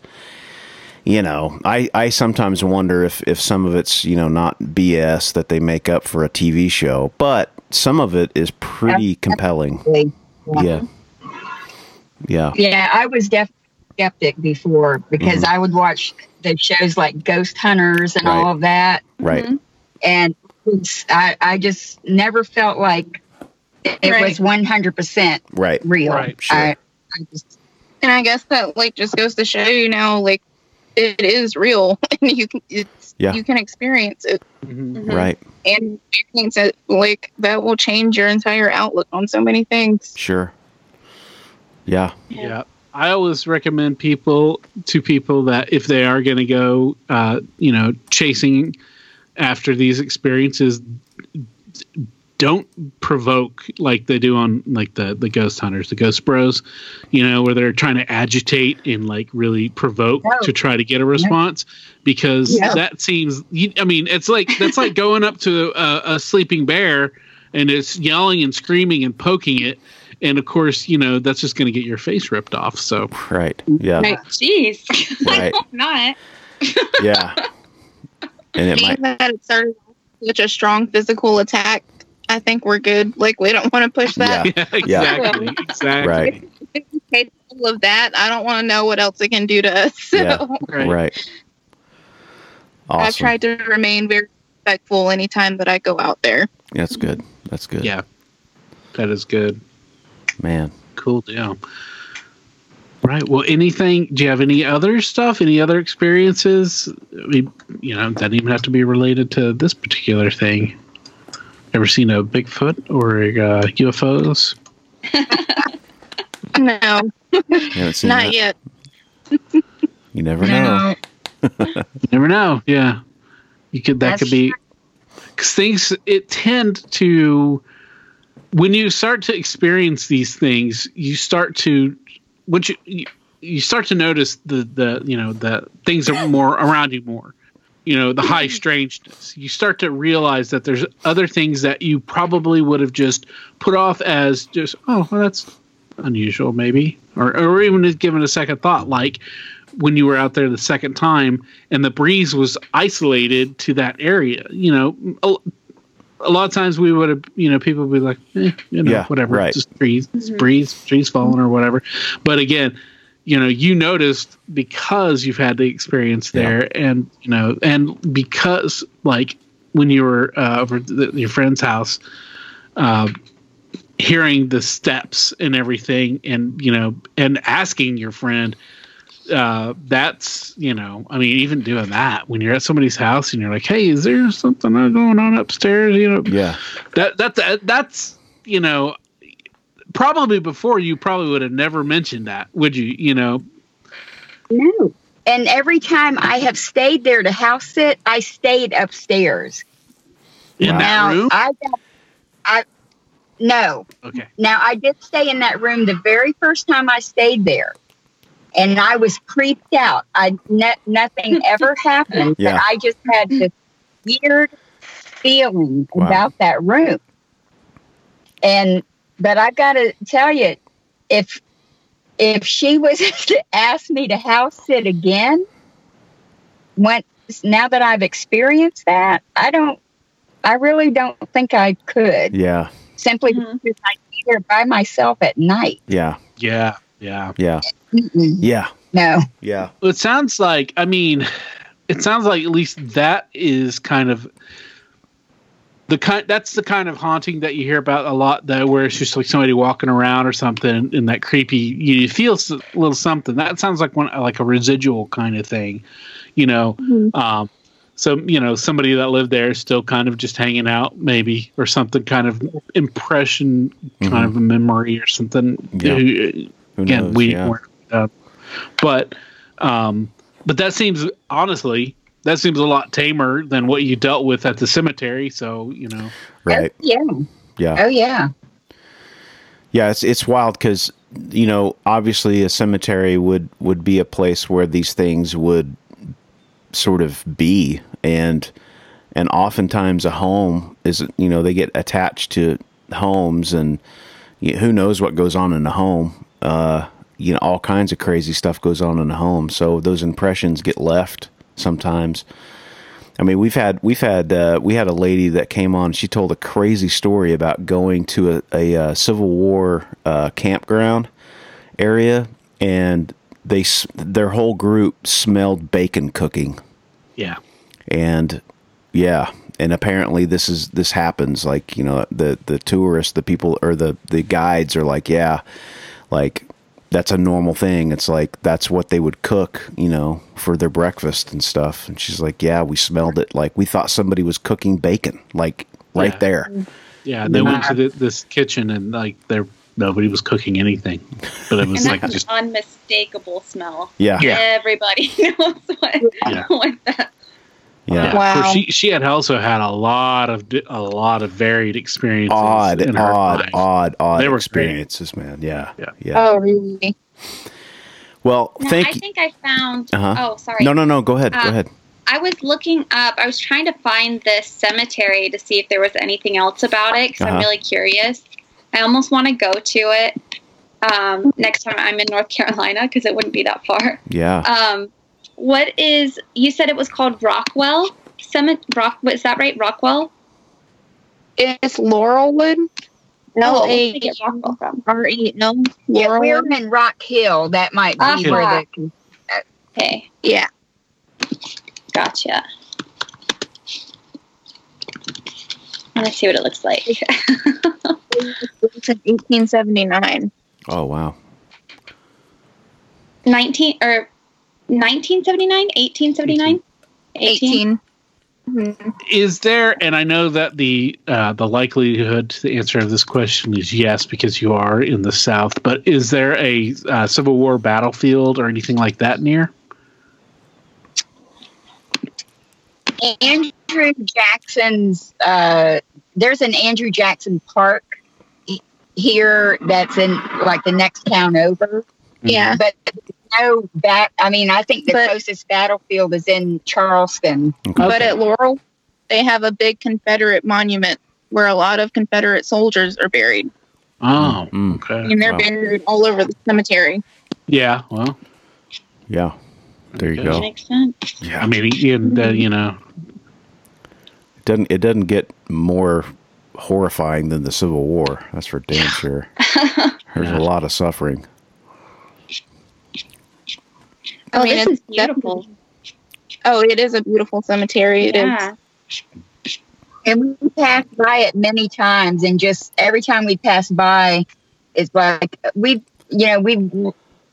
You know, I, I sometimes wonder if, if some of it's, you know, not BS that they make up for a TV show, but some of it is pretty compelling. Yeah. Yeah. Yeah, I was definitely skeptic before because Mhm. I would watch the shows like Ghost Hunters and Right. all of that, Right. Mhm. and I I just never felt like it Right. was one hundred percent Right. real. Right, sure. I, I just And I guess that like just goes to show you now, like it is real, and you can it's Yeah. you can experience it Mhm. Right. and experience it like that will change your entire outlook on so many things. Sure. Yeah. Yeah. I always recommend people to people that if they are going to go, uh, you know, chasing after these experiences, don't provoke like they do on like the the ghost hunters, the ghost bros, you know, where they're trying to agitate and like really provoke No. to try to get a response because Yeah. that seems. I mean, it's like that's like going up to a, a sleeping bear and it's yelling and screaming and poking it and of course you know that's just going to get your face ripped off so Right. Yeah. Like, jeez. Right. Not. Yeah. And it Being might. that it started such a strong physical attack, I think we're good. Like we don't want to push that. Yeah. yeah exactly exactly Right. Capable of that, I don't want to know what else it can do to us. So Yeah. right. Right. I've tried to remain very respectful anytime that I go out there. That's good. That's good. yeah that is good Man. cool deal right. Well anything do you have any other stuff any other experiences? I mean, you know doesn't even have to be related to this particular thing. Ever seen a bigfoot or uh, ufos No, You haven't seen not that? yet. You never know. you never know. Yeah. You could that That's could be because things it tend to when you start to experience these things you start to you you- you start to notice the the you know the things are more around you more you know the high strangeness. You start to realize that there's other things that you probably would have just put off as just oh well, that's unusual maybe. Or or even given a second thought. Like when you were out there the second time and the breeze was isolated to that area you know a, a lot of times we would have you know people would be like eh, you know Yeah, whatever right. it's just trees it's breeze trees falling or whatever but again you know you noticed because you've had the experience Yeah. there and you know and because like when you were uh, over at the, your friend's house uh, hearing the steps and everything and you know and asking your friend uh, that's you know i mean even doing that when you're at somebody's house and you're like hey is there something going on upstairs you know Yeah. that that's that's you know probably before you probably would have never mentioned that would you you know no. And every time I have stayed there to house sit, I stayed upstairs. in Wow. that room I got, I no. okay Now I did stay in that room the very first time I stayed there, and I was creeped out. I ne- nothing ever happened, Yeah. but I just had this weird feeling Wow. about that room. And but I've got to tell you, if if she was to ask me to house sit again, when now that I've experienced that, I don't. I really don't think I could Yeah. simply Mhm. because I be there by myself at night. Yeah. yeah yeah Yeah. Mm-mm. Yeah. No. Yeah. Well, it sounds like i mean it sounds like at least that is kind of the kind that's the kind of haunting that you hear about a lot though where it's just like somebody walking around or something and that creepy you feel a little something that sounds like one like a residual kind of thing you know um so you know somebody that lived there is still kind of just hanging out maybe or something kind of impression kind of a memory or something Yeah. Who- Who again knows? we yeah. weren't uh, but um but that seems honestly that seems a lot tamer than what you dealt with at the cemetery so you know Right. Oh, yeah. Yeah. Oh yeah. Yeah, it's it's wild because you know obviously a cemetery would would be a place where these things would sort of be and and oftentimes a home is you know they get attached to homes and who knows what goes on in a home. Uh, you know, all kinds of crazy stuff goes on in the home. So those impressions get left sometimes. I mean, we've had we've had uh, we had a lady that came on. She told a crazy story about going to a, a, uh Civil War uh, campground area, and they s- their whole group smelled bacon cooking, Yeah. and yeah, and apparently this is this happens. Like you know, the the tourists, the people, or the the guides are like, yeah, like that's a normal thing. It's like that's what they would cook, you know, for their breakfast and stuff. And she's like, "Yeah, we smelled it. Like we thought somebody was cooking bacon, like right Yeah. there." Yeah. They went to the, this kitchen and like there nobody was cooking anything, but it And was that's like an just unmistakable smell. Yeah, Yeah. Everybody knows what, Yeah. what that. Yeah, Wow. course, she she had also had a lot of a lot of varied experiences. odd, in her odd, life. odd, odd They were great. experiences, man. Yeah, Yeah. yeah. Oh, really? Well, Now, thank I you. think I found. Uh-huh. Oh, sorry. No, no, no. Go ahead. go Uh, ahead. I was looking up. I was trying to find this cemetery to see if there was anything else about it because Uh-huh. I'm really curious. I almost want to go to it um, next time I'm in North Carolina because it wouldn't be that far. Yeah. Um, what is? You said it was called Rockwell Summit? Rock. Is that right? Rockwell. It's Laurelwood. Oh, L where did I A get Rockwell from? R E. No, Yeah, we're in Rock Hill. That might be Uh-huh. where the Okay, Yeah. gotcha. Let's see what it looks like. It's in 1879. oh wow. 19 or 1979 1879 18 18. Mhm. Is there? And I know that the uh, the likelihood to the answer of this question is yes because you are in the South. But is there a uh, Civil War battlefield or anything like that near? Andrew Jackson's. Uh, there's an Andrew Jackson Park here that's in like the next town over. Yeah. But no bat. I mean, I think the But- closest battlefield is in Charleston. But at Laurel, they have a big Confederate monument where a lot of Confederate soldiers are buried. Oh, Mm. okay. And they're Wow. buried all over the cemetery. Yeah. Well, Yeah. There you go. makes sense Yeah. I mean, and, uh, you know, It doesn't it doesn't get more horrifying than the Civil War. That's for damn sure. There's a lot of suffering. Oh mean, this it's is beautiful Oh, it is a beautiful cemetery. It is. yeah And we passed by it many times, and just every time we pass by, it's like we, you know, we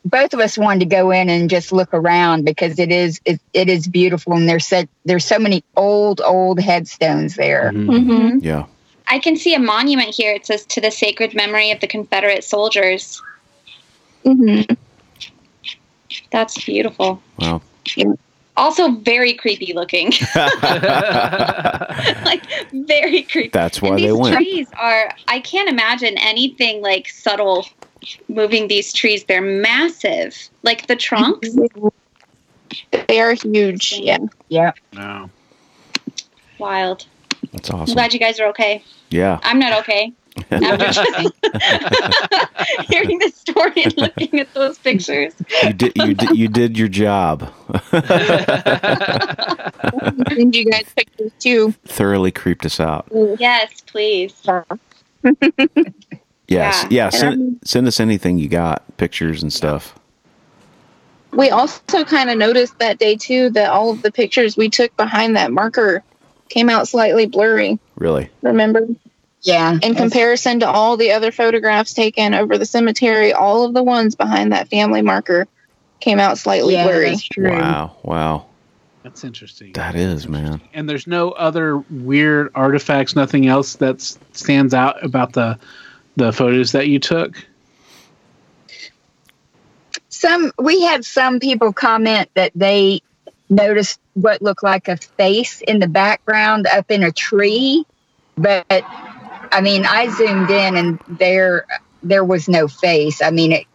both of us wanted to go in and just look around because it is it, it is beautiful, and there's so there's so many old old headstones there. mhm. Mm-hmm. Yeah. i can see a monument here it says to the sacred memory of the confederate soldiers Mm-hmm. That's beautiful Wow. also very creepy looking like very creepy That's why and they these went. trees are i can't imagine anything like subtle moving these trees they're massive like the trunks mm-hmm. They are huge. Yeah. Yeah, no. wild That's awesome. i'm awesome. glad you guys are okay Yeah. i'm not okay after hearing the story and looking at those pictures You did you did you did your job. Send you guys pictures too. Thoroughly creeped us out. yes please Yes. Yeah. Yeah. Send, send us anything you got, pictures and stuff. We also kind of noticed that day too that all of the pictures we took behind that marker came out slightly blurry. Really. Remember? Yeah. In comparison to all the other photographs taken over the cemetery, all of the ones behind that family marker came out slightly yeah, blurry. that's true. Wow. Wow. That's interesting. That is, man. And there's no other weird artifacts, nothing else that stands out about the the photos that you took. Some we had some people comment that they noticed what looked like a face in the background up in a tree, but I mean, I zoomed in and there there was no face. I mean, it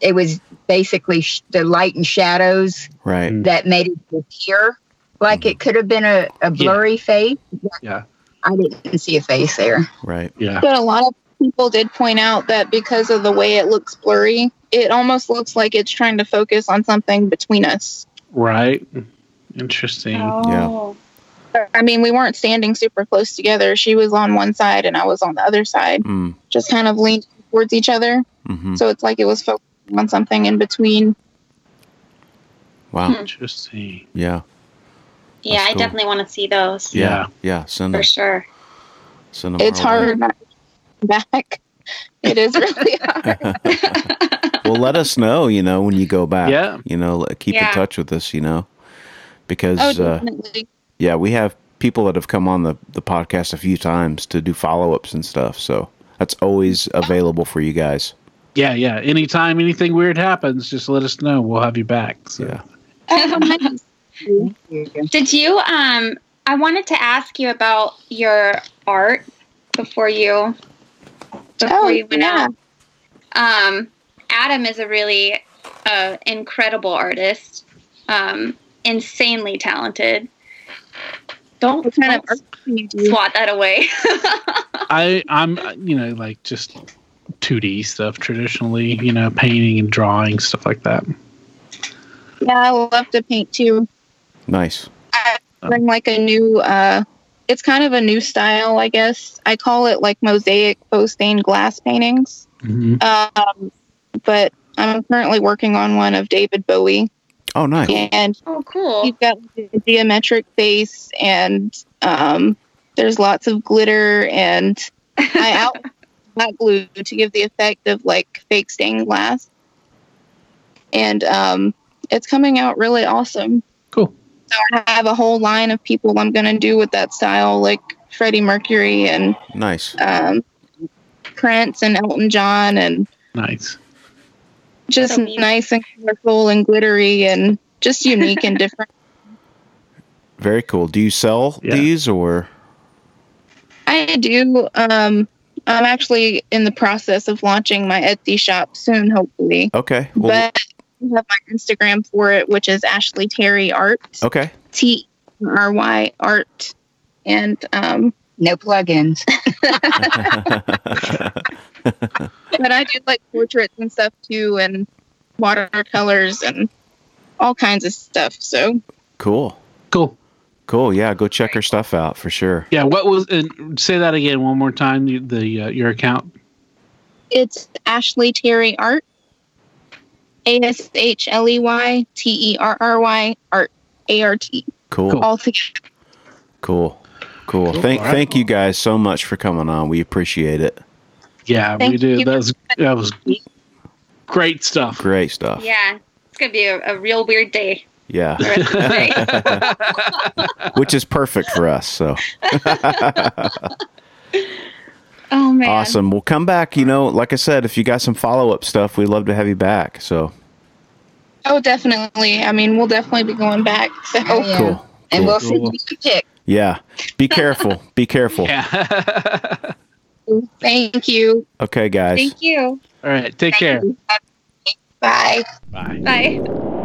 it was basically sh- the light and shadows Right. Mm. that made it appear like it could have been a, a blurry face. Yeah. I didn't see a face there. Right. Yeah. But a lot of people did point out that because of the way it looks blurry, it almost looks like it's trying to focus on something between us. Right. Interesting. Oh. I mean, we weren't standing super close together. She was on one side and I was on the other side, Mm, just kind of leaned towards each other. hmm So it's like it was focusing on something in between. Wow. Interesting. Yeah. Yeah, That's I cool. definitely want to see those Yeah. Yeah. Send for sure. Send them. It's hard not to back. It is really hard. well, let us know. You know when you go back. Yeah. You know, keep Yeah. in touch with us. You know, because Oh, uh, definitely. Yeah, we have people that have come on the the podcast a few times to do follow ups and stuff. So that's always available for you guys. Yeah, yeah. Anytime anything weird happens, just let us know. We'll have you back. So. Yeah. Oh. Did you um I wanted to ask you about your art before you before Oh, you went yeah. out. Um Adam is a really uh, incredible artist. Um insanely talented. Don't What kind of don't art do you swat that away. I I'm you know like just 2D stuff traditionally, you know, painting and drawing stuff like that. Yeah, I love to paint too. Nice. I bring like a new uh it's kind of a new style, I guess. I call it like mosaic faux stained glass paintings. hmm Um but I'm currently working on one of David Bowie Oh, nice. and oh cool. he's got like, a geometric face and um there's lots of glitter and I out hot glue to give the effect of like fake stained glass. And um it's coming out really awesome. Cool. So I have a whole line of people I'm gonna do with that style, like Freddie Mercury and Nice. um, Prince and Elton John, and Nice. Just So nice and colorful and glittery and just unique and different. Very cool. Do you sell Yeah. these or? I do. Um, I'm actually in the process of launching my Etsy shop soon, hopefully. Okay. Well, but I have my Instagram for it, which is Ashley Terry Art, okay. T R Y Art, and um, No plugins. but I do like portraits and stuff too, and watercolors and all kinds of stuff. So cool. Cool. Cool. Yeah. Go check her stuff out for sure. Yeah. What was? And say that again one more time. you- The uh, your account. it's Ashley Terry Art, A S H L E Y T E R R Y Art, A R T, Cool. Cool. all together. Cool. Cool. Cool. Thank All right. thank you guys so much for coming on. We appreciate it. Yeah, we Thank did. you. That was that was great stuff. Great stuff. yeah. It's gonna be a, a real weird day. Yeah. the rest of the day. Which is perfect for us. So Oh man. awesome. We'll come back. You know, like I said, if you got some follow up stuff, we'd love to have you back. So Oh, definitely. I mean, we'll definitely be going back. So yeah. cool. And Cool. we'll see Cool. who you pick. Yeah. Be careful. Be careful. Yeah. thank you. Okay, guys. Thank you. All right. Take care. Bye. Bye. Bye.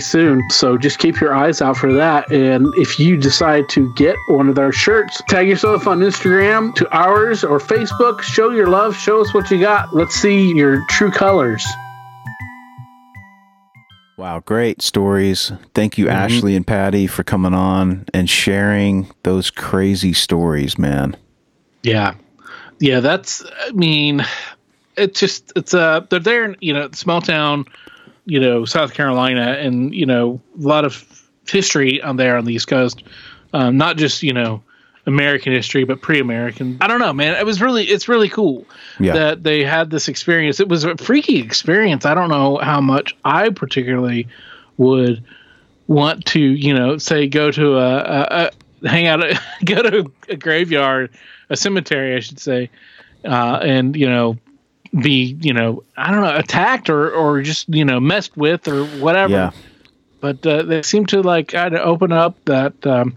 soon. So just keep your eyes out for that. And if you decide to get one of our shirts, tag yourself on Instagram to ours or Facebook. Show your love. Show us what you got. Let's see your true colors. Wow, great stories. Thank Mm-hmm. you, Ashley and Patty, for coming on and sharing those crazy stories, man. Yeah, yeah. That's. I mean, it's just it's uh they're there in you know small town, you know South Carolina, and you know a lot of history on there on the East Coast. Um, not just you know American history, but pre-American. I don't know, man. It was really it's really cool Yeah. that they had this experience. It was a freaky experience. I don't know how much I particularly would want to, you know, say go to a, a, a hang out, go to a graveyard, a cemetery, I should say, uh, and you know, be you know, I don't know, attacked or or just you know messed with or whatever. Yeah. But uh, they seem to like kind of open up that. Um,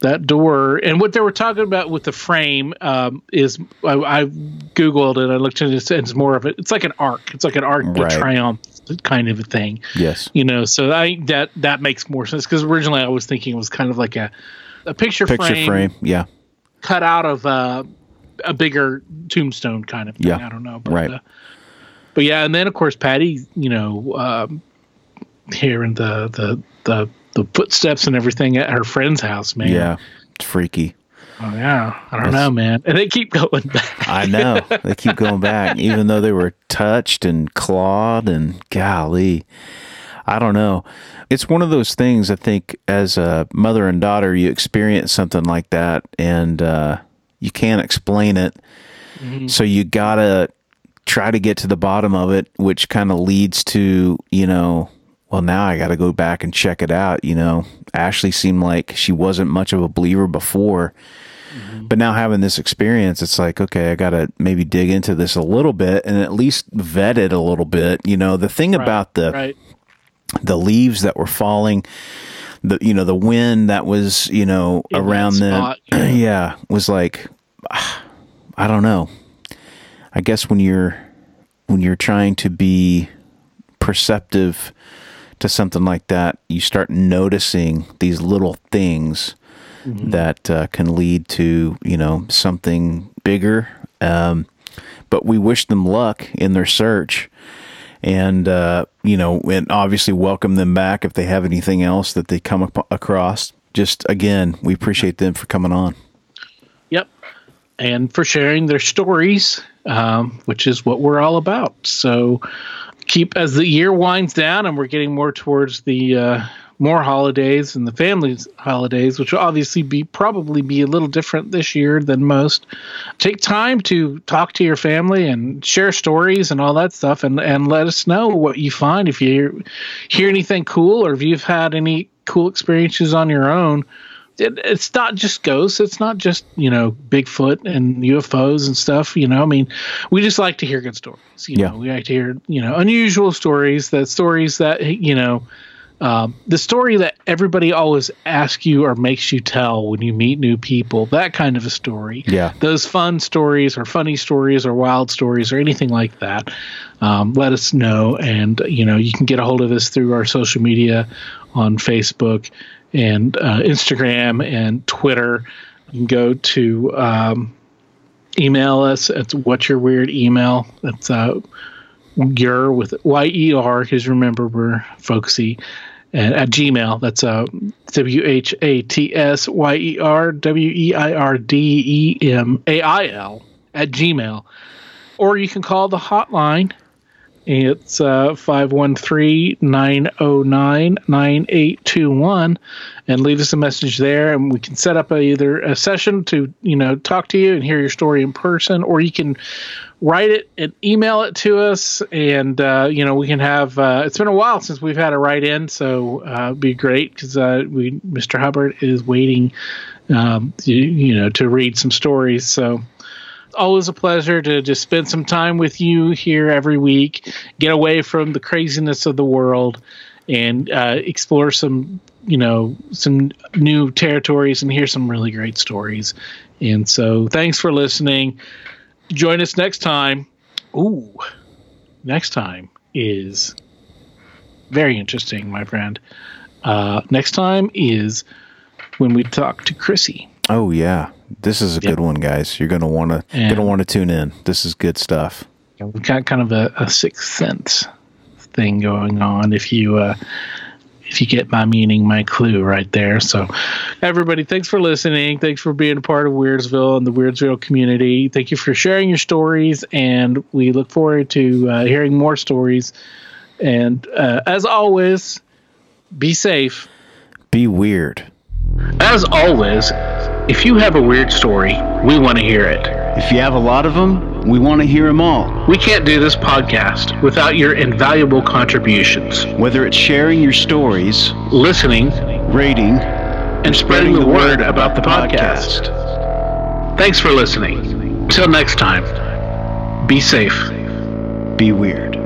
that door and what they were talking about with the frame um, is I, I googled it i looked into it it's more of it it's like an arc it's like an arc de Right. triumph kind of a thing Yes. you know so i that that makes more sense because originally i was thinking it was kind of like a a picture, Picture frame, frame. Yeah. cut out of uh, a bigger tombstone kind of thing Yeah. i don't know but, Right. uh, but yeah and then of course patty you know um, hearing the the the the footsteps and everything at her friend's house man Yeah. It's freaky. Oh yeah, I don't That's- know, man. And they keep going back. I know. they keep going back, even though they were touched and clawed and golly. I don't know. It's one of those things I think as a mother and daughter, you experience something like that and uh, you can't explain it. Mm-hmm. So you gotta try to get to the bottom of it, which kind of leads to, you know, well, now I got to go back and check it out. You know, Ashley seemed like she wasn't much of a believer before, mm-hmm. but now having this experience, it's like, okay, I got to maybe dig into this a little bit and at least vet it a little bit. You know, the thing about the right. the leaves that were falling, the you know the wind that was you know In around them, spot, yeah. was like, I don't know. I guess when you're when you're trying to be perceptive to something like that, you start noticing these little things that uh, can lead to you know something bigger. Um, but we wish them luck in their search, and uh, you know, and obviously welcome them back if they have anything else that they come across. Just again, we appreciate them for coming on. And for sharing their stories, um, which is what we're all about. So keep as the year winds down and we're getting more towards the uh, more holidays and the family's holidays, which will obviously be probably be a little different this year than most. Take time to talk to your family and share stories and all that stuff, and and let us know what you find if you hear anything cool or if you've had any cool experiences on your own it, it's not just ghosts. It's not just you know Bigfoot and UFOs and stuff. You know, I mean, we just like to hear good stories. You Yeah. know, we like to hear you know unusual stories. That stories that you know, um, the story that everybody always asks you or makes you tell when you meet new people. That kind of a story. Yeah. Those fun stories or funny stories or wild stories or anything like that. Um, let us know, and you know you can get a hold of us through our social media on Facebook and uh, Instagram and Twitter. You can go to um, email us. It's what's your weird email. That's uh, your with Y E R because remember we're folksy. And at Gmail, that's uh, W H A T S Y E R W E I R D E M A I L at Gmail. Or you can call the hotline. It's uh, 513 909 9821 and leave us a message there and we can set up a, either a session to you know talk to you and hear your story in person or you can write it and email it to us. And uh, you know we can have uh, it's been a while since we've had a write in so uh, it'd be great because uh, we mr hubbard is waiting um, you, you know to read some stories so always a pleasure to just spend some time with you here every week get away from the craziness of the world and uh, explore some you know some new territories and hear some really great stories. And so thanks for listening. Join us next time. Ooh next time is very interesting my friend. Uh, next time is when we talk to chrissy Oh yeah, this is a Yep. good one, guys. You're gonna want to And- gonna want to tune in. This is good stuff. we've got kind of a, a sixth sense thing going on. If you uh, if you get my meaning, my clue right there. So, everybody, thanks for listening. Thanks for being a part of Weirdsville and the Weirdsville community. Thank you for sharing your stories, and we look forward to uh, hearing more stories. And uh, as always, be safe. Be weird. As always, if you have a weird story, we want to hear it. If you have a lot of them, we want to hear them all. We can't do this podcast without your invaluable contributions. Whether it's sharing your stories, listening, rating, and spreading the word about the podcast. Thanks for listening. Until next time, be safe. Be weird.